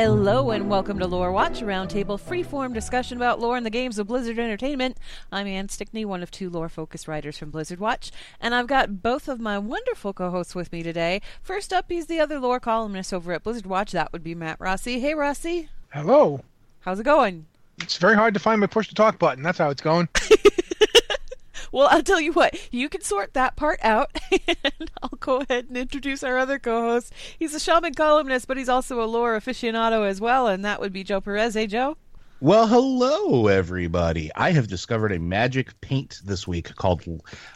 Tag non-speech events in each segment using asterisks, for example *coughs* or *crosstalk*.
Hello and welcome to Lore Watch, a roundtable freeform discussion about lore and the games of Blizzard Entertainment. I'm Ann Stickney, one of two lore-focused writers from Blizzard Watch, and I've got both of my wonderful co-hosts with me today. First up, he's the other lore columnist over at Blizzard Watch. That would be Matt Rossi. Hey, Rossi. Hello. How's it going? It's very hard to find my push to talk button. That's how it's going. *laughs* Well, I'll tell you what, you can sort that part out, *laughs* and I'll go ahead and introduce our other co host. He's a shaman columnist, but he's also a lore aficionado as well, and that would be Joe Perez. Hey, Joe. Well, hello, everybody. I have discovered a magic paint this week called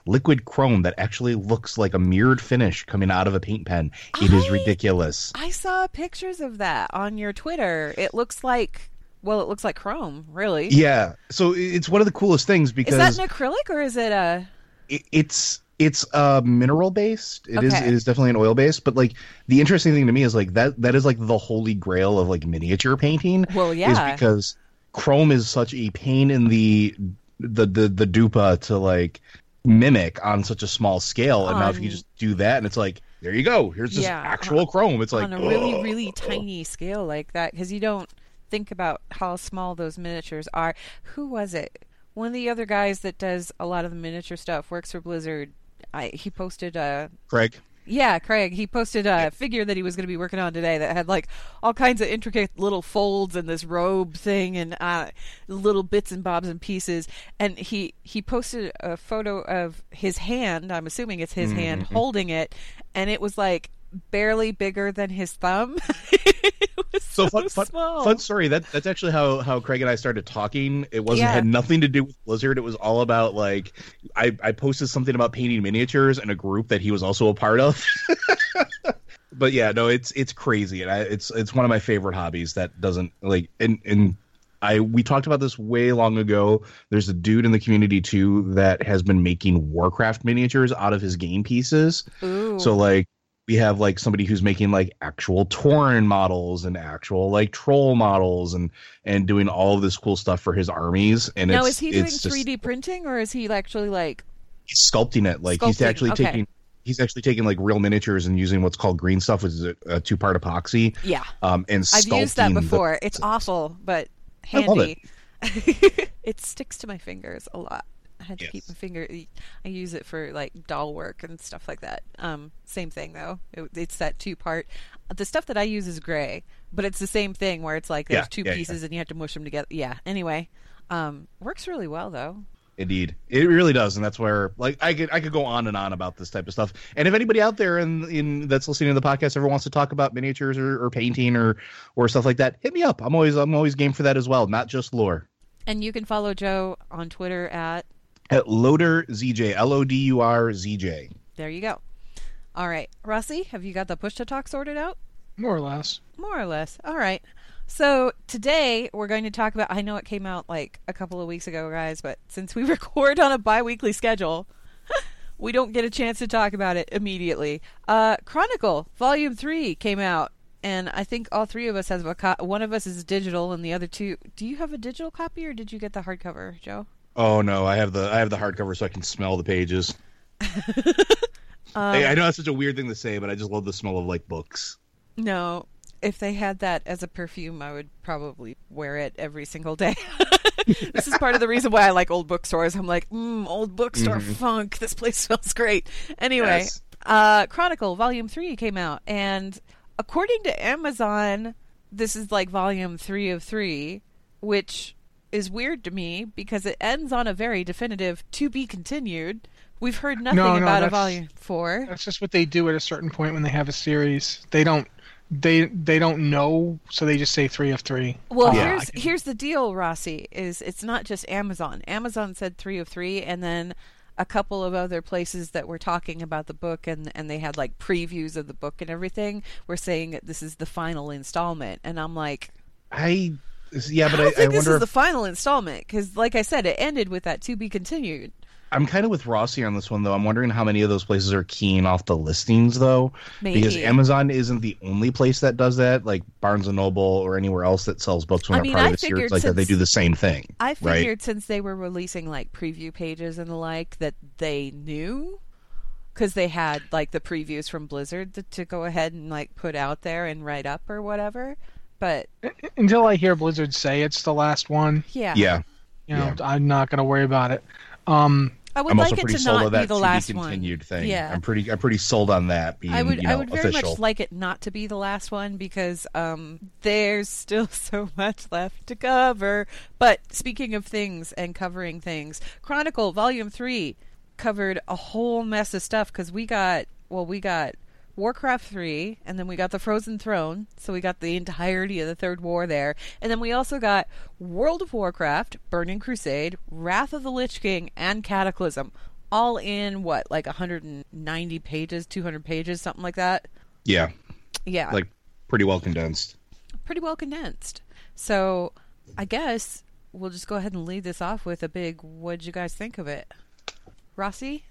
Liquid Chrome that actually looks like a mirrored finish coming out of a paint pen. It is I- ridiculous. I saw pictures of that on your Twitter. It looks like, well, it looks like chrome, really. Yeah. So it's one of the coolest things because Is that an acrylic or is it a. it, it's it's uh mineral based. It is Okay. it is definitely an oil based, but like the interesting thing to me is like that that is like the holy grail of like miniature painting. Well, yeah, Is because chrome is such a pain in the the the the dupa to like mimic on such a small scale, and now if you just do that, and it's like there you go, here's just Yeah, actual chrome. It's like on a really, ugh. really tiny scale like that because you don't think about how small those miniatures are. Who was it? One of the other guys that does a lot of the miniature stuff works for Blizzard. I, he posted a Craig. yeah, Craig. He posted a figure that he was going to be working on today that had like all kinds of intricate little folds and this robe thing and uh, little bits and bobs and pieces. And he he posted a photo of his hand. I'm assuming it's his hand holding it, and it was like barely bigger than his thumb. *laughs* so, So fun, fun, fun story. That that's actually how how Craig and I started talking. It wasn't Yeah. had nothing to do with Blizzard. It was all about like I I posted something about painting miniatures in a group that he was also a part of. *laughs* but yeah, no, it's it's crazy, and I, it's it's one of my favorite hobbies that doesn't like and and. I we talked about this way long ago. There's a dude in the community too that has been making Warcraft miniatures out of his game pieces. Ooh. So like we have like somebody who's making like actual Tauren models and actual like troll models and and doing all of this cool stuff for his armies. And now it's, is he doing just- 3D printing or is he actually like he's sculpting it. Like he's actually okay. taking he's actually taking like real miniatures and using what's called green stuff, which is a, a two part epoxy. yeah? Um, and I've used that sculpting the- before. It's awful, but I love handy. *laughs* it sticks to my fingers a lot. I had to keep my finger. I use it for like doll work and stuff like that. Um, same thing though. It, it's that two part. The stuff that I use is gray, but it's the same thing where it's like there's Yeah, two yeah, yeah. pieces and you have to mush them together. Yeah. Anyway, um, works really well though. Indeed, it really does, and that's where like I could I could go on and on about this type of stuff. And if anybody out there in in that's listening to the podcast ever wants to talk about miniatures or, or painting or or stuff like that, hit me up. I'm always I'm always game for that as well, not just lore. And you can follow Joe on Twitter at At Lodur ZJ L O D U R Z J. there you go. All right, Rossi, have you got the push to talk sorted out? More or less. More or less. All right. So today we're going to talk about. I know it came out like a couple of weeks ago, guys, but since we *laughs* record on a bi-weekly schedule, *laughs* we don't get a chance to talk about it immediately. Uh, Chronicle Volume Three came out, and I think all three of us have a co- one of us is digital, and the other two. Do you have a digital copy, or did you get the hardcover, Joe? Oh no, I have the I have the hardcover so I can smell the pages. *laughs* Hey, I know that's such a weird thing to say, but I just love the smell of like books. No. If they had that as a perfume, I would probably wear it every single day. *laughs* this is part of the reason why I like old bookstores. I'm like, mm, old bookstore funk. *laughs* This place smells great. Anyway, Yes. uh, Chronicle Volume 3 came out, and according to Amazon, this is like Volume 3 of 3, which is weird to me because it ends on a very definitive to be continued. We've heard nothing no, about a Volume 4. That's just what they do at a certain point when they have a series. They don't they they don't know, so they just say three of three. Well, Yeah. here's here's the deal, Rossi. Is it's not just Amazon. Amazon said three of three, and then a couple of other places that were talking about the book and and they had like previews of the book and everything were saying that this is the final installment. And I'm like, I yeah, but I, I, don't I think this is if the final installment because, like I said, it ended with that to be continued. I'm kind of with Rossi on this one though. I'm wondering how many of those places are keying off the listings though, because Amazon isn't the only place that does that. Like Barnes and Noble or anywhere else that sells books when I they're mean, part I of a series like that, they do the same thing. I right? figured since they were releasing like preview pages and the like that they knew because they had like the previews from Blizzard to, to go ahead and like put out there and write up or whatever. But Until I hear Blizzard say it's the last one, yeah, Yeah, you know, Yeah. I'm not gonna worry about it. Um, I would I'm like also it pretty to sold not on be that the last be continued one. thing. Yeah, I'm pretty I'm pretty sold on that being I would you know, I would very official. much like it not to be the last one because um, there's still *laughs* so much left to cover. But speaking of things and covering things, Chronicle Volume Three covered a whole mess of stuff because we got well we got Warcraft 3 and then we got the Frozen Throne so we got the entirety of the third war there. And then we also got World of Warcraft Burning Crusade Wrath of the Lich King and Cataclysm all in what like 190 pages 200 pages something like that? Yeah, yeah. Like pretty well condensed. pretty well condensed. So i guess we'll just go ahead and lead this off with a big what'd you guys think of it? Rossi?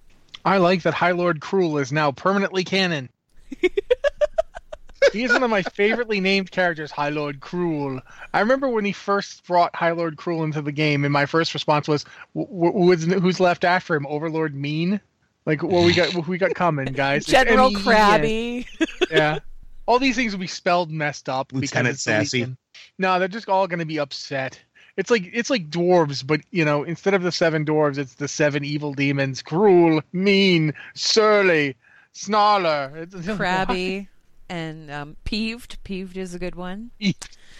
I like that High Lord Kruul is now permanently canon. He is one of my favoritely named characters, High Lord Kruul. I remember when he first brought High Lord Kruul into the game, and my first response was, w- w- who's, "Who's left after him? Overlord Mean? Like, what we got? What we got coming, *laughs* guys? General M.E.E.N.. krabby Yeah, all these things will be spelled messed up. because Lieutenant it's the Sassy. Legion. No, they're just all going to be upset. It's like it's like dwarves, but you know, instead of the seven dwarves, it's the seven evil demons: cruel, mean, surly, snarler, *laughs* It's- krabby and um, peeved. Peeved is a good one. P,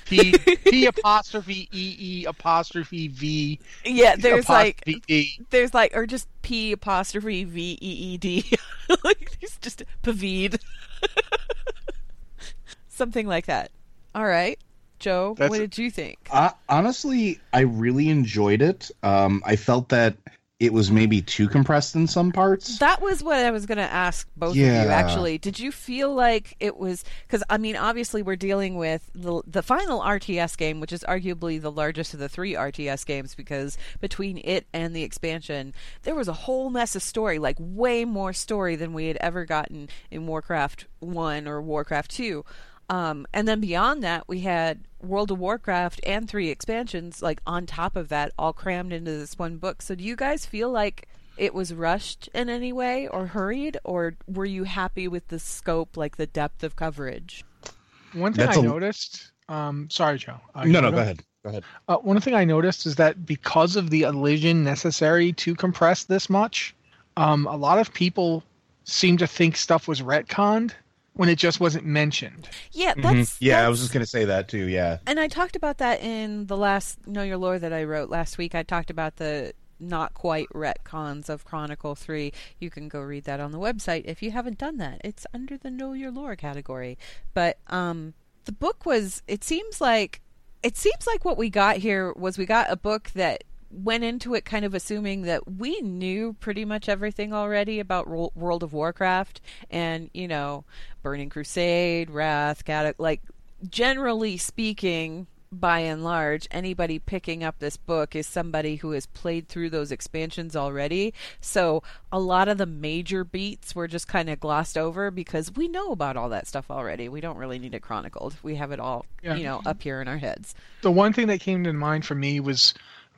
P, P apostrophe E E apostrophe V. yeah there's like E. there's like or just p apostrophe v e e d. *laughs* Like there's just pavid *laughs* something like that. All right. Joe That's- what did you think? Uh, honestly, I really enjoyed it. Um, I felt that it was maybe too compressed in some parts. That was what I was going to ask both of you. Actually, did you feel like it was because I mean, obviously, we're dealing with the the final RTS game, which is arguably the largest of the three RTS games because between it and the expansion, there was a whole mess of story, like way more story than we had ever gotten in Warcraft One or Warcraft Two. Um, and then beyond that, we had World of Warcraft and three expansions, like on top of that, all crammed into this one book. So, do you guys feel like it was rushed in any way or hurried, or were you happy with the scope, like the depth of coverage? One thing That's I a- noticed. Um, sorry, Joe. Uh, no, no, go ahead. Go ahead. Uh, one thing I noticed is that because of the elision necessary to compress this much, um, a lot of people seem to think stuff was retconned when it just wasn't mentioned. Yeah, that's Yeah, I was just gonna say that too. Yeah. And I talked about that in the last Know Your Lore that I wrote last week. I talked about the not quite retcons of Chronicle 3. You can go read that on the website if you haven't done that. It's under the Know Your Lore category. But um the book was it seems like it seems like what we got here was we got a book that went into it kind of assuming that we knew pretty much everything already about Ro- World of Warcraft and, you know, Burning Crusade, Wrath, like generally speaking, by and large, anybody picking up this book is somebody who has played through those expansions already. So a lot of the major beats were just kind of glossed over because we know about all that stuff already. We don't really need it chronicled. We have it all, Yeah. you know, up here in our heads. the one thing that came to mind for me was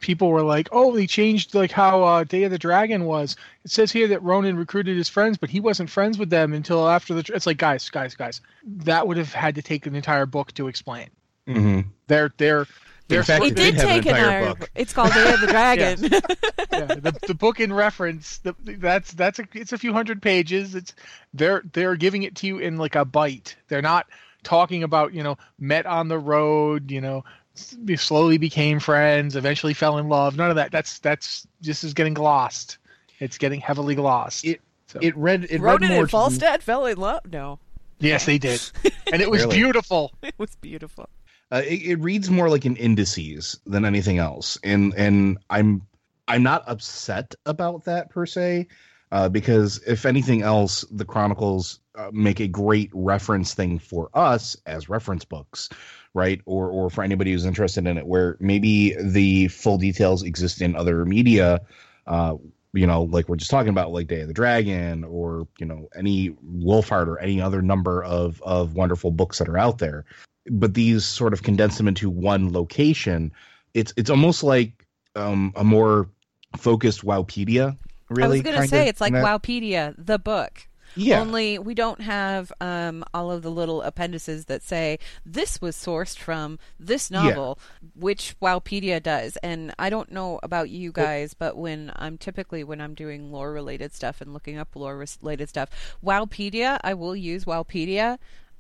people were like, "Oh, they changed like how uh, Day of the Dragon was." It says here that Rhonin recruited his friends, but he wasn't friends with them until after the. It's like, guys, guys, guys, that would have had to take an entire book to explain. Mm-hmm. They're they're they're fact, It it did did an take an entire hour. book. It's called Day of the *laughs* Dragon. yeah, the, the book in reference the, that's that's a it's a few hundred pages it's they're they're giving it to you in like a bite they're not talking about you know met on the road you know s- we slowly became friends eventually fell in love. None of that. That's that's just is getting glossed. It's getting heavily glossed. It So- it read it Rhonin read more and Falstad fell in love. No, yes they did. *laughs* And it was Really? beautiful. *laughs* It was beautiful. Uh, it, it reads more like an indices than anything else, and and I'm I'm not upset about that per se, uh, because if anything else, the Chronicles uh, make a great reference thing for us as reference books, right? Or or for anybody who's interested in it, where maybe the full details exist in other media. Uh, you know, like we're just talking about, like Day of the Dragon, or you know, any Wolfheart, or any other number of of wonderful books that are out there but these sort of condense them into one location. It's it's almost like um, a more focused Wowpedia. Really, I was going to say it's like Wowpedia, the book. Yeah, Only we don't have um, all of the little appendices that say this was sourced from this novel, which Wowpedia does. And I don't know about you guys, but when I'm typically when I'm doing lore related stuff and looking up lore related stuff, Wowpedia, I will use Wowpedia,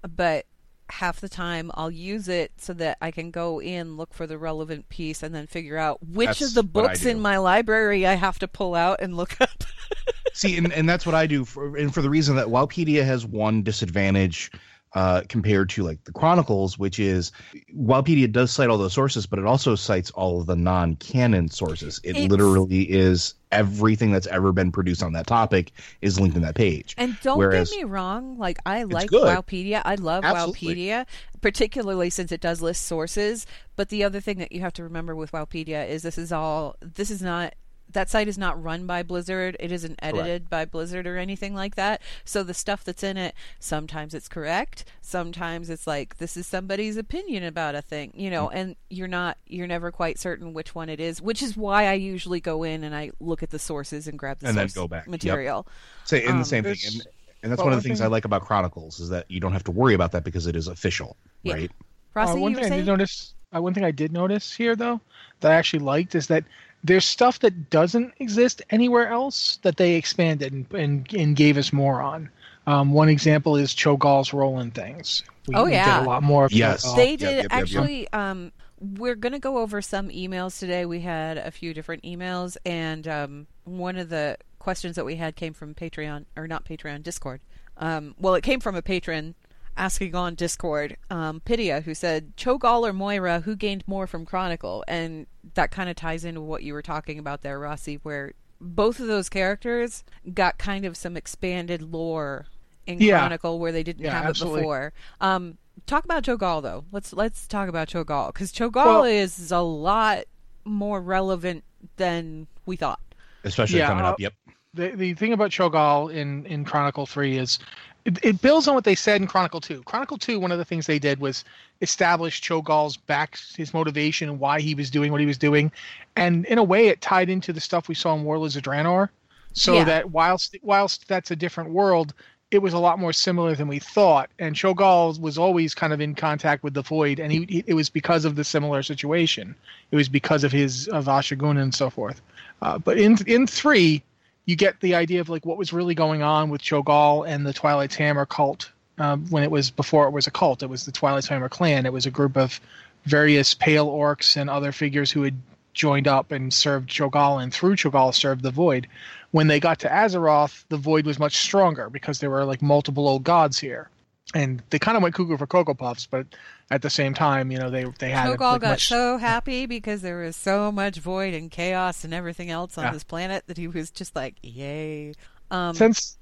but half the time I'll use it so that I can go in, look for the relevant piece, and then figure out which That's of the books in my library I have to pull out and look up. *laughs* See, and, and that's what I do, for, and for the reason that Wowpedia has one disadvantage uh, compared to like the Chronicles, which is Wikipedia does cite all those sources, but it also cites all of the non-canon sources. It It's- literally is everything that's ever been produced on that topic is linked in that page. And don't Whereas- get me wrong, like I like Wikipedia, I love Absolutely. Wowpedia, particularly since it does list sources. But the other thing that you have to remember with Wikipedia is this is all this is not that site is not run by Blizzard. It isn't edited by Blizzard or anything like that. So the stuff that's in it, sometimes it's correct, sometimes it's like this is somebody's opinion about a thing, you know, and you're not you're never quite certain which one it is, which is why I usually go in and I look at the sources and grab the And then go back. Yep. material. Say, and Um, the same thing, and, and that's well, one of the things thing- I like about Chronicles is that you don't have to worry about that because it is official, Yeah. right? Rossi, Uh, one you were I did notice, uh, one thing I did notice here though, that I actually liked is that there's stuff that doesn't exist anywhere else that they expanded and and, and gave us more on. Um, one example is Cho'Gall's rolling things. We, Oh, we yeah. did a lot more. Of Yes. Cho'Gall. they did yep, yep, yep. actually um we're going to go over some emails today we had a few different emails and um one of the questions that we had came from patreon or not patreon discord um well it came from a patron asking on discord um pidia who said Cho'Gall or moira who gained more from chronicle and that kind of ties into what you were talking about there rossi where both of those characters got kind of some expanded lore in Yeah. chronicle where they didn't Yeah, have absolutely. it before um talk about Cho'Gall though. Let's let's talk about Cho'Gall because Cho'Gall Well- is a lot more relevant than we thought. Especially Yeah, coming uh, up. Yep. the the thing about Cho'Gall in in Chronicle Three is it, it builds on what they said in Chronicle Two. Chronicle Two, one of the things they did was establish Cho'Gall's back, his motivation, and why he was doing what he was doing, and in a way, it tied into the stuff we saw in Warlords of Draenor. So Yeah. that whilst whilst that's a different world, it was a lot more similar than we thought. And Cho'Gall was always kind of in contact with the Void, and he, he it was because of the similar situation. It was because of his of Ashaguna and so forth. Uh, but in in three, you get the idea of like what was really going on with Cho'Gall and the Twilight's Hammer cult um, when it was before it was a cult. It was the Twilight's Hammer clan. It was a group of various pale orcs and other figures who had joined up and served Cho'Gall, and through Cho'Gall served the Void. When they got to Azeroth, the Void was much stronger because there were like multiple old gods here. And they kind of went cuckoo for Cocoa Puffs, but at the same time, you know, they they had Cho'Gall like, got much, so happy because there was so much void and chaos and everything else on Yeah. this planet that he was just like, "Yay!" Um, since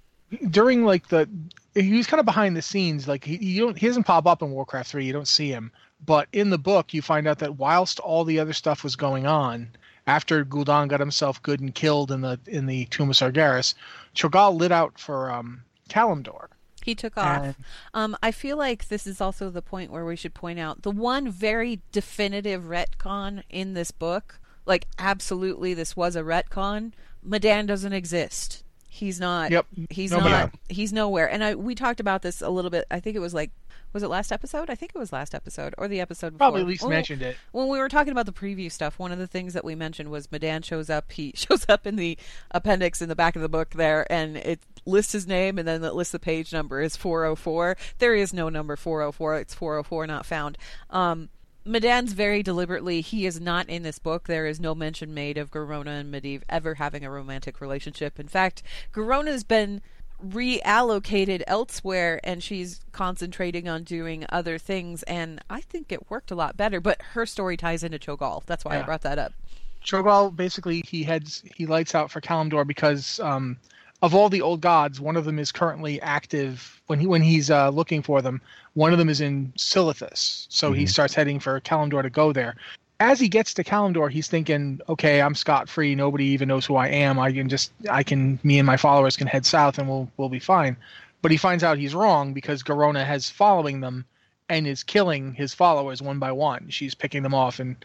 during like the he was kind of behind the scenes like he you don't he doesn't pop up in warcraft 3 you don't see him But in the book, you find out that whilst all the other stuff was going on, after Gul'dan got himself good and killed in the in the Tomb of Sargeras, Cho'Gall lit out for um, Kalimdor. He took off. And- Um, I feel like this is also the point where we should point out the one very definitive retcon in this book. Like, absolutely, this was a retcon. Med'an doesn't exist. He's not. Yep. He's Nobody- not. He's nowhere. And I we talked about this a little bit. I think it was like. Was it last episode? I think it was last episode or the episode before. Probably at least Well, mentioned it. when we were talking about the preview stuff, one of the things that we mentioned was Med'an shows up. He *laughs* shows up in the appendix in the back of the book there, and it lists his name, and then it lists the page number is 404. There is no number 404. It's 404, not found. Um, Med'an's very deliberately, he is not in this book. There is no mention made of Garona and Medivh ever having a romantic relationship. In fact, Garona's been reallocated elsewhere and she's concentrating on doing other things and I think it worked a lot better but her story ties into Cho'Gall that's why I brought that up Cho'Gall basically he heads he lights out for Kalimdor because um, of all the old gods, one of them is currently active when he when he's uh, looking for them. One of them is in Silithus, so he starts heading for Kalimdor to go there. As he gets to Kalimdor, he's thinking, "Okay, I'm scot free. Nobody even knows who I am. I can just I can me and my followers can head south and we'll we'll be fine." But he finds out he's wrong because Garona has following them and is killing his followers one by one. She's picking them off and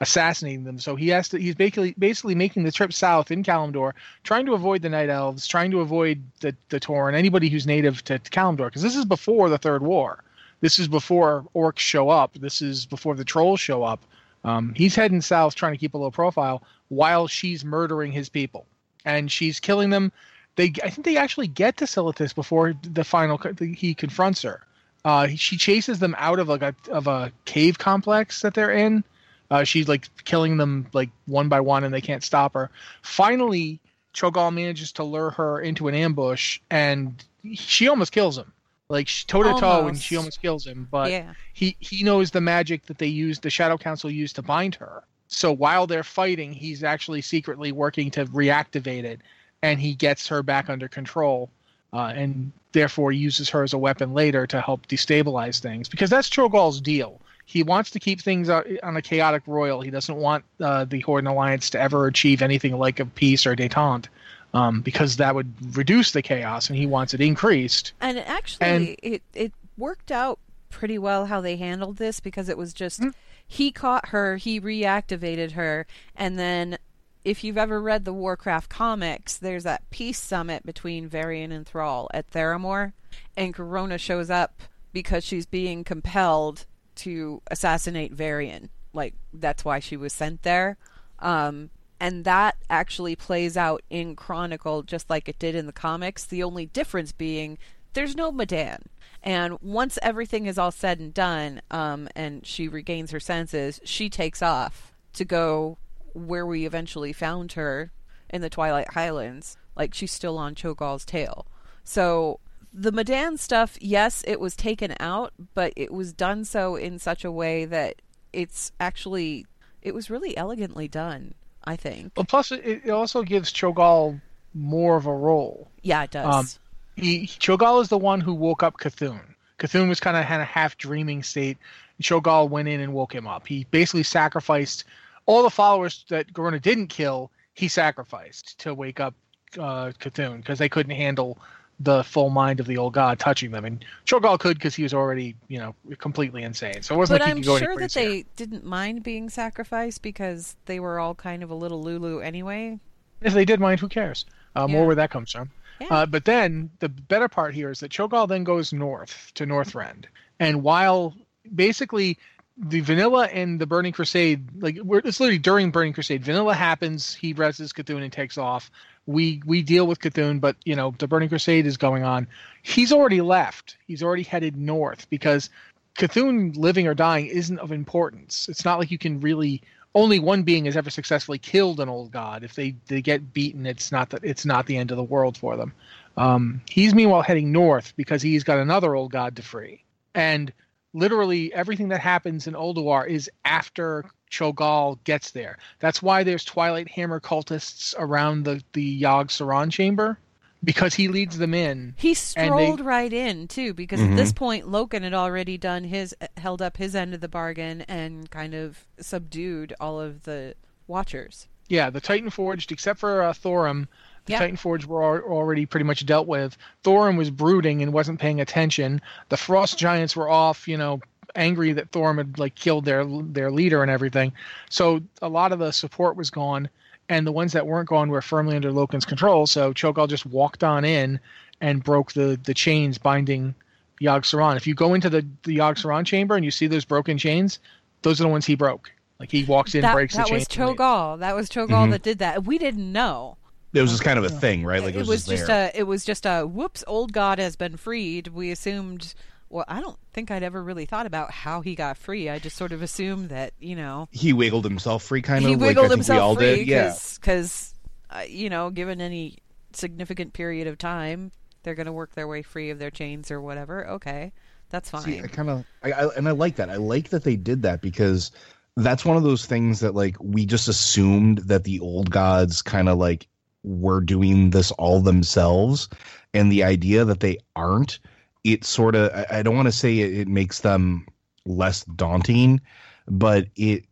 assassinating them. So he has to. He's basically basically making the trip south in Kalimdor, trying to avoid the Night Elves, trying to avoid the the Tauren, anybody who's native to, to Kalimdor, because this is before the Third War. This is before orcs show up. This is before the trolls show up. Um, he's heading south, trying to keep a low profile, while she's murdering his people, and she's killing them. They, I think they actually get to Silithus before the final. He confronts her. Uh, she chases them out of like a of a cave complex that they're in. Uh, she's like killing them like one by one, and they can't stop her. Finally, Cho'Gall manages to lure her into an ambush, and she almost kills him, like toe to toe, and she almost kills him. But Yeah. he he knows the magic that they use, the Shadow Council used to bind her. So while they're fighting, he's actually secretly working to reactivate it, and he gets her back under control, uh, and therefore uses her as a weapon later to help destabilize things. Because that's Cho'Gall's deal. He wants to keep things on a chaotic royal. He doesn't want uh, the Horde and Alliance to ever achieve anything like a peace or détente, um, because that would reduce the chaos, and he wants it increased. And actually, And- it it worked out pretty well how they handled this because it was just he caught her, he reactivated her, and then if you've ever read the Warcraft comics, there's that peace summit between Varian and Thrall at Theramore, and Garona shows up because she's being compelled to assassinate Varian. Like that's why she was sent there. Um, and that actually plays out in Chronicle just like it did in the comics. The only difference being there's no Med'an. And once everything is all said and done, um, and she regains her senses, she takes off to go where we eventually found her in the Twilight Highlands. Like she's still on Cho'Gall's tail. So the Med'an stuff, yes, it was taken out, but it was done so in such a way that it's actually it was really elegantly done. I think. Well, plus it, it also gives Cho'Gall more of a role. Yeah, it does. Um, he Cho'Gall is the one who woke up C'Thun. C'Thun was kind of had a half dreaming state. Cho'Gall went in and woke him up. He basically sacrificed all the followers that Garona didn't kill. He sacrificed to wake up uh, C'Thun because they couldn't handle the full mind of the old god touching them. And Cho'Gall could because he was already, you know, completely insane. So it wasn't but like he I'm could go sure that they didn't mind being sacrificed because they were all kind of a little Lulu anyway. If they did mind, who cares? Uh, Yeah. More where that comes from. Yeah. Uh, but then the better part here is that Cho'Gall then goes north to Northrend, and while basically the Vanilla and the Burning Crusade, like we're, it's literally during Burning Crusade, Vanilla happens, he reses C'Thun and takes off. We we deal with C'Thun, but you know the Burning Crusade is going on. He's already left. He's already headed north because C'Thun living or dying isn't of importance. It's not like you can really only one being has ever successfully killed an old god. If they, they get beaten, it's not that it's not the end of the world for them. Um, he's meanwhile heading north because he's got another old god to free, and literally everything that happens in Ulduar is after Cho'Gall gets there. That's why there's Twilight Hammer cultists around the the Yogg Saron chamber because he leads them in. He and they- strolled right in too, because at this point Loken had already done his held up his end of the bargain and kind of subdued all of the Watchers. Yeah, the Titan Forged, except for uh, Thorim, the Yeah. Titan Forged were al- already pretty much dealt with. Thorim was brooding and wasn't paying attention. The Frost Giants were off, you know, angry that Thorim had like killed their their leader and everything. So a lot of the support was gone, and the ones that weren't gone were firmly under Loken's control. So Cho'Gall just walked on in and broke the the chains binding Yogg Saron. If you go into the the Yogg Saron chamber and you see those broken chains, those are the ones he broke. Like he walks in, that breaks that the was chains. and leaves. Cho'Gall. That was Cho'Gall Mhm. that did that. We didn't know. It was just kind of a thing, right? Like it, it was just, just a it was just a whoops old god has been freed we assumed well i don't think i'd ever really thought about how he got free i just sort of assumed that you know he wiggled himself free, kind he of. like, I wiggled think himself we all free did. Yeah. because uh, you know given any significant period of time they're going to work their way free of their chains or whatever okay that's fine See, I kind of, I, I, and I like that. I like that they did that because that's one of those things that like we just assumed that the old gods kind of like were doing this all themselves, and the idea that they aren't, it sort of, I, don't want to say it, it makes them less daunting, but it,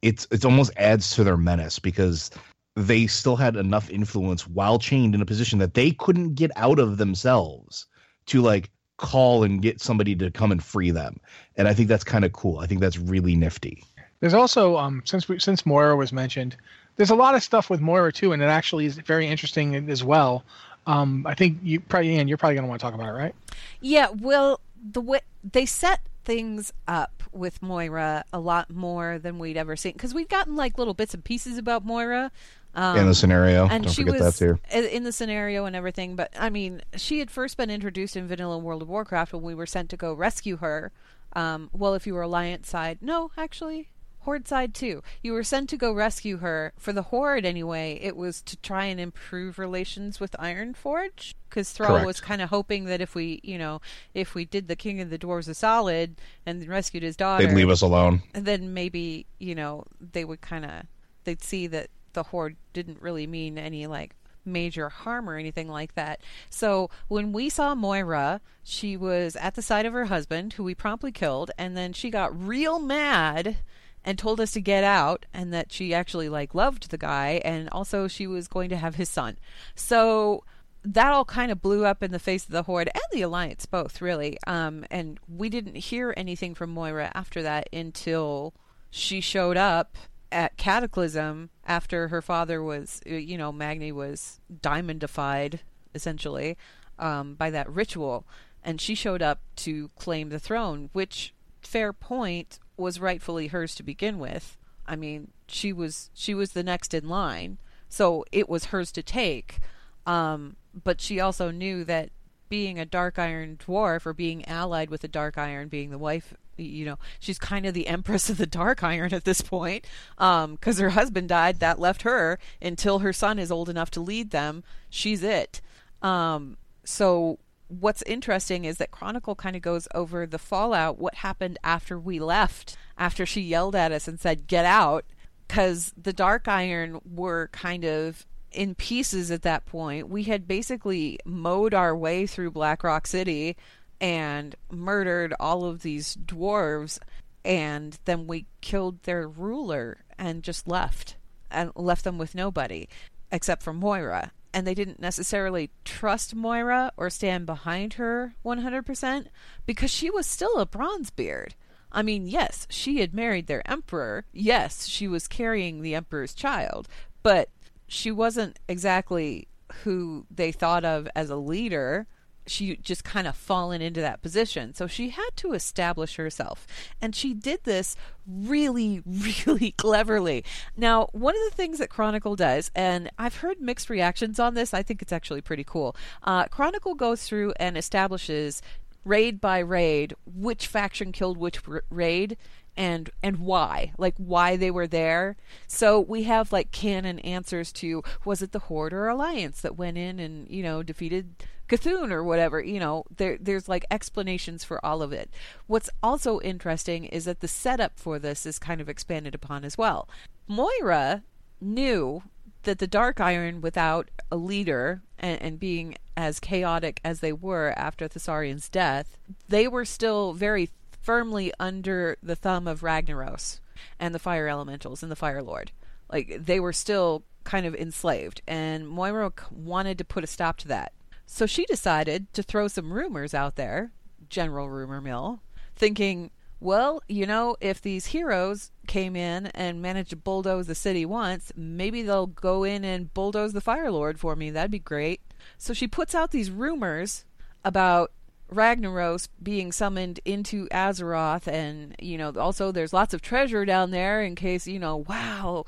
it's, it's almost adds to their menace because they still had enough influence while chained in a position that they couldn't get out of themselves to like call and get somebody to come and free them. And I think that's kind of cool. I think that's really nifty. There's also um since we, since Moira was mentioned, there's a lot of stuff with Moira too, and it actually is very interesting as well. Um, I think you probably Ann, you're probably going to want to talk about it, right? Yeah, well, the way they set things up with Moira a lot more than we'd ever seen because we'd gotten like little bits and pieces about Moira. Um, in the scenario. and Don't she forget was that too. in the scenario and everything. But I mean, she had first been introduced in Vanilla World of Warcraft when we were sent to go rescue her. Um, well, if you were Alliance side, no, actually, Horde side too. You were sent to go rescue her for the Horde anyway. It was to try and improve relations with Ironforge because Thrall Correct. was kind of hoping that if we, you know, if we did the King of the Dwarves a solid and rescued his daughter, They'd leave us alone. then maybe you know they would kind of they'd see that the horde didn't really mean any like major harm or anything like that. So when we saw Moira, she was at the side of her husband, who we promptly killed, and then she got real mad and told us to get out and that she actually like loved the guy and also she was going to have his son. So that all kind of blew up in the face of the horde and the alliance both really um and we didn't hear anything from moira after that until she showed up at cataclysm after her father was uh, you know magni was diamondified essentially um by that ritual and she showed up to claim the throne which fair point was rightfully hers to begin with i mean she was she was the next in line so it was hers to take um, but she also knew that being a dark iron dwarf or being allied with a dark iron, being the wife, you know, she's kind of the empress of the dark *laughs* iron at this point. Because her husband died, that left her until her son is old enough to lead them. She's it. Um, so what's interesting is that Chronicle kind of goes over the fallout, what happened after we left, after she yelled at us and said, "Get out." because the Dark Iron were kind of in pieces at that point. We had basically mowed our way through Black Rock City and murdered all of these dwarves, and then we killed their ruler and just left and left them with nobody except for Moira. And they didn't necessarily trust Moira or stand behind her 100% because she was still a Bronzebeard. I mean, yes, she had married their emperor. Yes, she was carrying the emperor's child, but she wasn't exactly who they thought of as a leader. She just kind of fallen into that position. So she had to establish herself. And she did this really, *laughs* really cleverly. Now, one of the things that Chronicle does, and I've heard mixed reactions on this, I think it's actually pretty cool. Uh, Chronicle goes through and establishes raid by raid which faction killed which r- raid and and why like why they were there so we have like canon answers to was it the horde or alliance that went in and you know defeated C'Thun or whatever you know there there's like explanations for all of it what's also interesting is that the setup for this is kind of expanded upon as well moira knew that the Dark Iron, without a leader and, and being as chaotic as they were after Thaurissan's death, they were still very firmly under the thumb of Ragnaros and the Fire Elementals and the Fire Lord. Like they were still kind of enslaved, and Moira wanted to put a stop to that. So she decided to throw some rumors out there, general rumor mill, thinking, well, you know, if these heroes came in and managed to bulldoze the city once, maybe they'll go in and bulldoze the Fire Lord for me. That'd be great. So she puts out these rumors about Ragnaros being summoned into Azeroth, and you know, also there's lots of treasure down there in case you know, wow,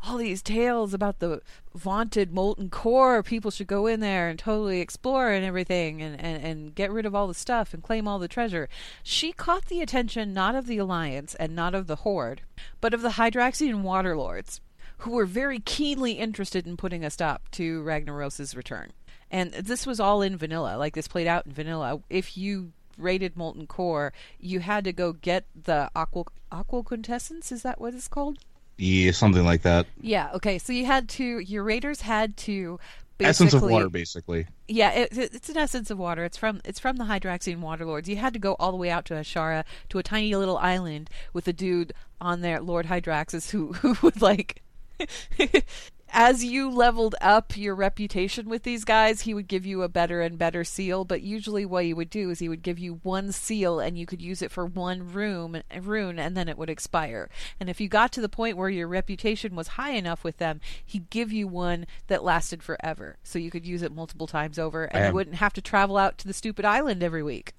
all these tales about the vaunted molten core. People should go in there and totally explore and everything and, and, and get rid of all the stuff and claim all the treasure. She caught the attention not of the Alliance and not of the Horde, but of the Hydraxian Waterlords, who were very keenly interested in putting a stop to Ragnaros's return. And this was all in vanilla, like this played out in vanilla. If you rated Molten Core, you had to go get the aqua aqual quintessence. Is that what it's called? Yeah, something like that. Yeah. Okay. So you had to. Your raiders had to. Essence of water, basically. Yeah, it, it's an essence of water. It's from it's from the Hydraxian Waterlords. You had to go all the way out to Azshara to a tiny little island with a dude on there, Lord Hydraxus, who *laughs* who would like *laughs* as you leveled up your reputation with these guys, he would give you a better and better seal. But usually, what he would do is he would give you one seal, and you could use it for one room, rune, and then it would expire. And if you got to the point where your reputation was high enough with them, he'd give you one that lasted forever, so you could use it multiple times over, and you wouldn't have to travel out to the stupid island every week.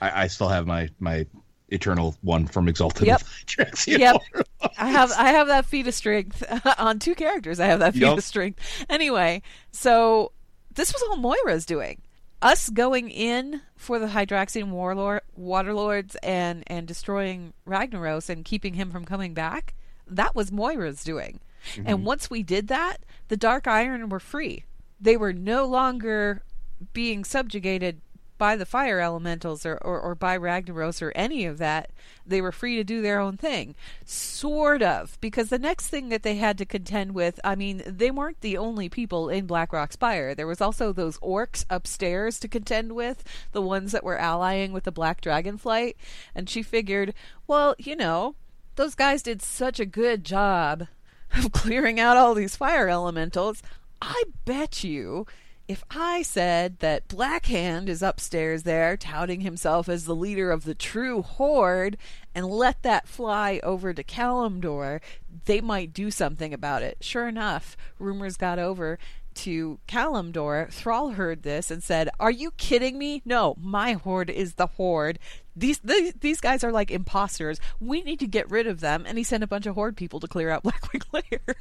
I, I still have my my eternal one from Exalted. Yep. *laughs* yep. I have I *laughs* have that feat of strength *laughs* on two characters. I have that feat yep. of strength. Anyway, so this was all Moira's doing. Us going in for the Hydraxian warlord waterlords and and destroying Ragnaros and keeping him from coming back. That was Moira's doing. Mm-hmm. And once we did that, the Dark Iron were free. They were no longer being subjugated by the fire elementals or, or, or by Ragnaros or any of that. They were free to do their own thing. Sort of. Because the next thing that they had to contend with, I mean, they weren't the only people in Blackrock Spire. There was also those orcs upstairs to contend with, the ones that were allying with the Black Dragonflight. And she figured, well, you know, those guys did such a good job *laughs* of clearing out all these fire elementals. I bet you if I said that Blackhand is upstairs there touting himself as the leader of the true horde and let that fly over to Kalimdor, they might do something about it. Sure enough, rumors got over to Kalimdor. Thrall heard this and said, "Are you kidding me? No, my horde is the horde. These, these these guys are like imposters. We need to get rid of them." And he sent a bunch of horde people to clear out *laughs* Blackwing Lair.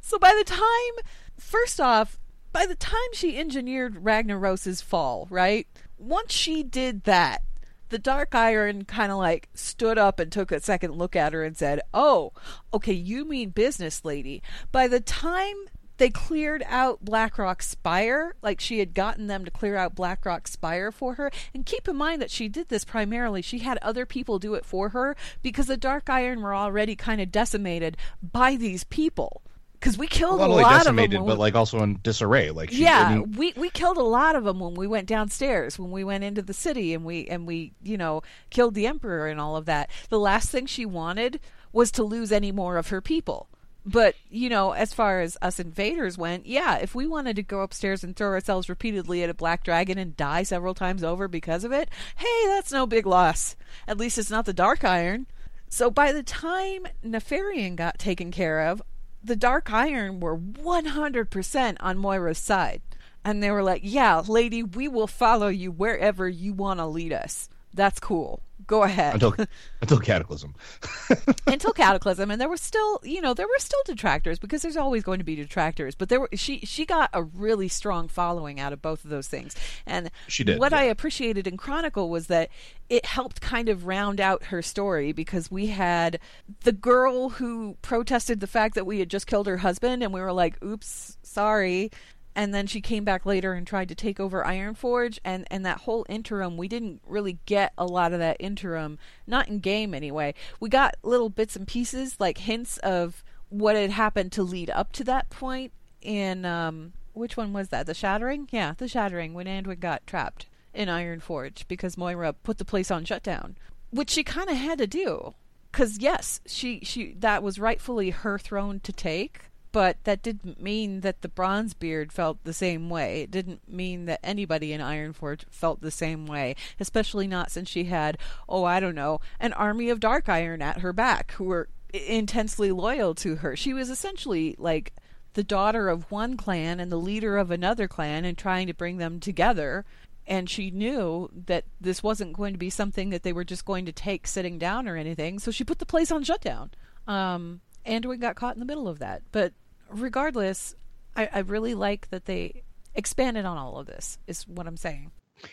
so by the time, first off, by the time she engineered Ragnaros's fall, right? Once she did that, the Dark Iron kind of like stood up and took a second look at her and said, Oh, okay, you mean business lady. By the time they cleared out Blackrock Spire, like she had gotten them to clear out Blackrock Spire for her. And keep in mind that she did this primarily, she had other people do it for her because the Dark Iron were already kind of decimated by these people because we killed well, a lot of them, but like also in disarray. Like she, yeah, I mean... we we killed a lot of them when we went downstairs, when we went into the city, and we and we you know killed the emperor and all of that. The last thing she wanted was to lose any more of her people. But you know, as far as us invaders went, yeah, if we wanted to go upstairs and throw ourselves repeatedly at a black dragon and die several times over because of it, hey, that's no big loss. At least it's not the dark iron. So by the time Nefarian got taken care of, the Dark Iron were 100% on Moira's side. And they were like, yeah, lady, we will follow you wherever you want to lead us. That's cool. Go ahead. Until until Cataclysm. *laughs* until Cataclysm, and there were still, you know, there were still detractors because there's always going to be detractors. But there were she she got a really strong following out of both of those things. And she did. What yeah. I appreciated in Chronicle was that it helped kind of round out her story because we had the girl who protested the fact that we had just killed her husband, and we were like, "Oops, sorry." And then she came back later and tried to take over Ironforge and and that whole interim we didn't really get a lot of that interim not in game anyway we got little bits and pieces like hints of what had happened to lead up to that point in um, which one was that? The Shattering? Yeah, the Shattering when Anduin got trapped in Ironforge because Moira put the place on shutdown, which she kind of had to do. Cuz yes, she she that was rightfully her throne to take, but that didn't mean that the Bronzebeard felt the same way. It didn't mean that anybody in Ironforge felt the same way, especially not since she had, oh, I don't know, an army of Dark Iron at her back who were intensely loyal to her. She was essentially like the daughter of one clan and the leader of another clan and trying to bring them together. And she knew that this wasn't going to be something that they were just going to take sitting down or anything. So she put the place on shutdown. Um, Anduin got caught in the middle of that. But regardless, I, I really like that they expanded on all of this, is what I'm saying.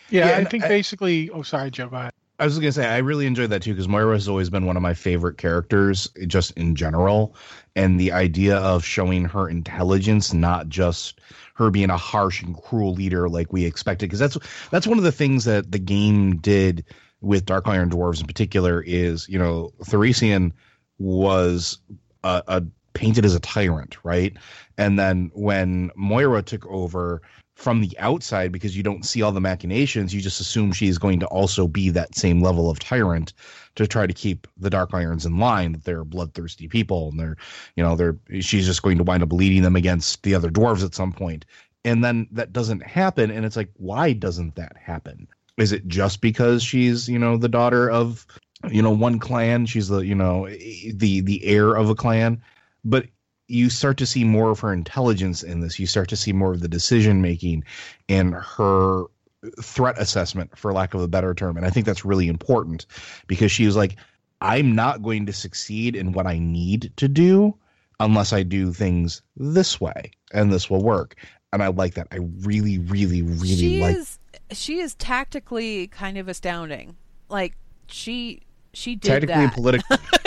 Yeah, Yeah, I think I- basically. Oh, sorry, Joe. Go ahead. I was gonna say I really enjoyed that too because Moira has always been one of my favorite characters, just in general, and the idea of showing her intelligence, not just her being a harsh and cruel leader like we expected, because that's that's one of the things that the game did with Dark Iron Dwarves in particular is you know Thaurissan was a, a painted as a tyrant, right? And then when Moira took over from the outside, because you don't see all the machinations, you just assume she's going to also be that same level of tyrant to try to keep the Dark Irons in line. That they're bloodthirsty people, and they're, you know, they're she's just going to wind up leading them against the other dwarves at some point. And then that doesn't happen, and it's like, why doesn't that happen? Is it just because she's, you know, the daughter of you know one clan she's the you know the the heir of a clan but you start to see more of her intelligence in this. You start to see more of the decision making and her threat assessment for lack of a better term. And i think that's really important because she was like i'm not going to succeed in what i need to do unless i do things this way and this will work. And i like that. I really really really she like is she is tactically kind of astounding. Like she she did tactically that. and politically *laughs*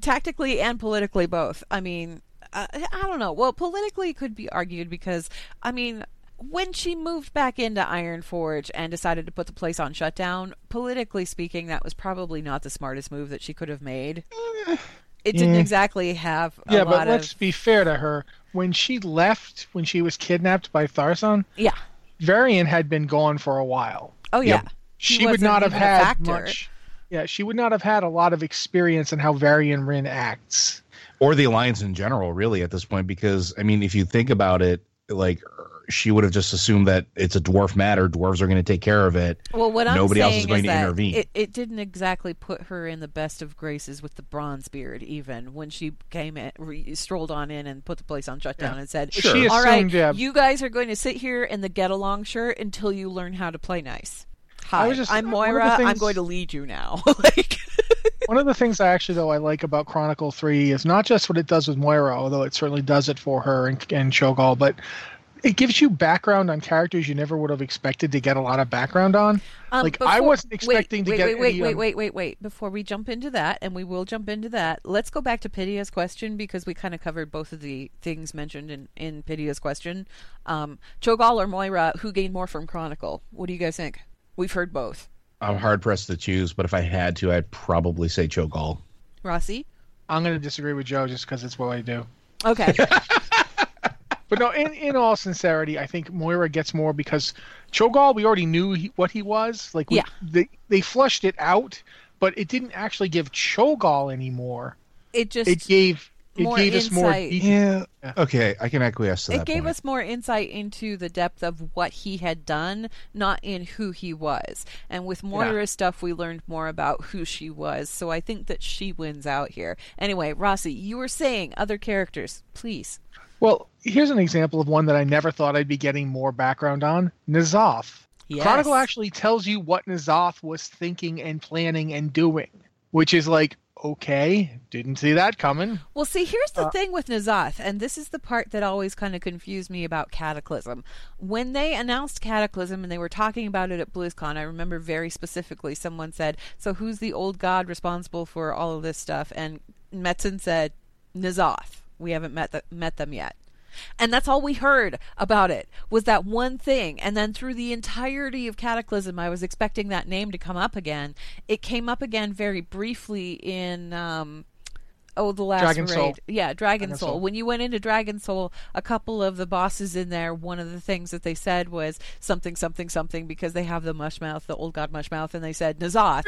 tactically and politically both. I mean, I, I don't know. Well, politically could be argued because I mean, when she moved back into Ironforge and decided to put the place on shutdown, politically speaking, that was probably not the smartest move that she could have made. Eh. It didn't Yeah. exactly have a yeah, but let's of be fair to her. When she left, when she was kidnapped by Thaurissan, yeah. Varian had been gone for a while. Oh yeah. Yep. She would wasn't have had much. Yeah, she would not have had a lot of experience in how Varian Wrynn acts. or the alliance in general really at this point because i mean if you think about it like she would have just assumed that it's a dwarf matter dwarves are going to take care of it Well, what I'm nobody else saying is going to that intervene It, it didn't exactly put her in the best of graces with the Bronzebeard, even when she came in, re, strolled on in and put the place on shutdown and said, Sure. She "All right, assumed, yeah. you guys are going to sit here in the get along shirt until you learn how to play nice." Hi, I was just- I'm one of the Moira. I'm going to lead you now. *laughs* like, *laughs* One of the things I actually though I like about Chronicle Three is not just what it does with Moira, although it certainly does it for her and, and Cho'Gall, but it gives you background on characters you never would have expected to get a lot of background on. Um, like I wasn't expecting wait, to wait, get wait, wait, any, wait, um, wait, wait, wait. Before we jump into that, and we will jump into that, let's go back to Pidia's question because we kind of covered both of the things mentioned in in Pidia's question. Um, Cho'Gall or Moira, who gained more from Chronicle? What do you guys think? We've heard both. i'm hard pressed to choose but if i had to i'd probably say cho'gall Rossi. I'm going to disagree with Joe just because it's what I do. Okay. *laughs* But no, in, in all sincerity, I think Moira gets more because Cho'Gall, we already knew he, what he was. Like, we, Yeah. they they flushed it out, but it didn't actually give Cho'Gall any more. it just It gave it more gave us more. insight. detail. yeah okay i can acquiesce to it that gave point. us more insight into the depth of what he had done, not in who he was. And with Moira's stuff, we learned more about who she was. So I think that she wins out here. Anyway, Rossi, you were saying other characters, please. Well, here's an example of one that I never thought I'd be getting more background on. N'Zoth. Yes. Chronicle actually tells you what N'Zoth was thinking and planning and doing, which is like, okay, didn't see that coming. Well, see, here's the uh, thing with N'Zoth, and this is the part that always kind of confused me about Cataclysm. When they announced Cataclysm and they were talking about it at BlizzCon, I remember very specifically someone said, So who's the old god responsible for all of this stuff? And Metzen said, N'Zoth. We haven't met, the, met them yet. And that's all we heard about it was that one thing. And then through the entirety of Cataclysm, I was expecting that name to come up again. It came up again very briefly in um, Oh, the last Dragon raid. Soul. Yeah, Dragon, Dragon Soul. Soul. When you went into Dragon Soul, a couple of the bosses in there, one of the things that they said was something, something, something, because they have the Mushmouth, the old god Mushmouth, and they said N'Zoth.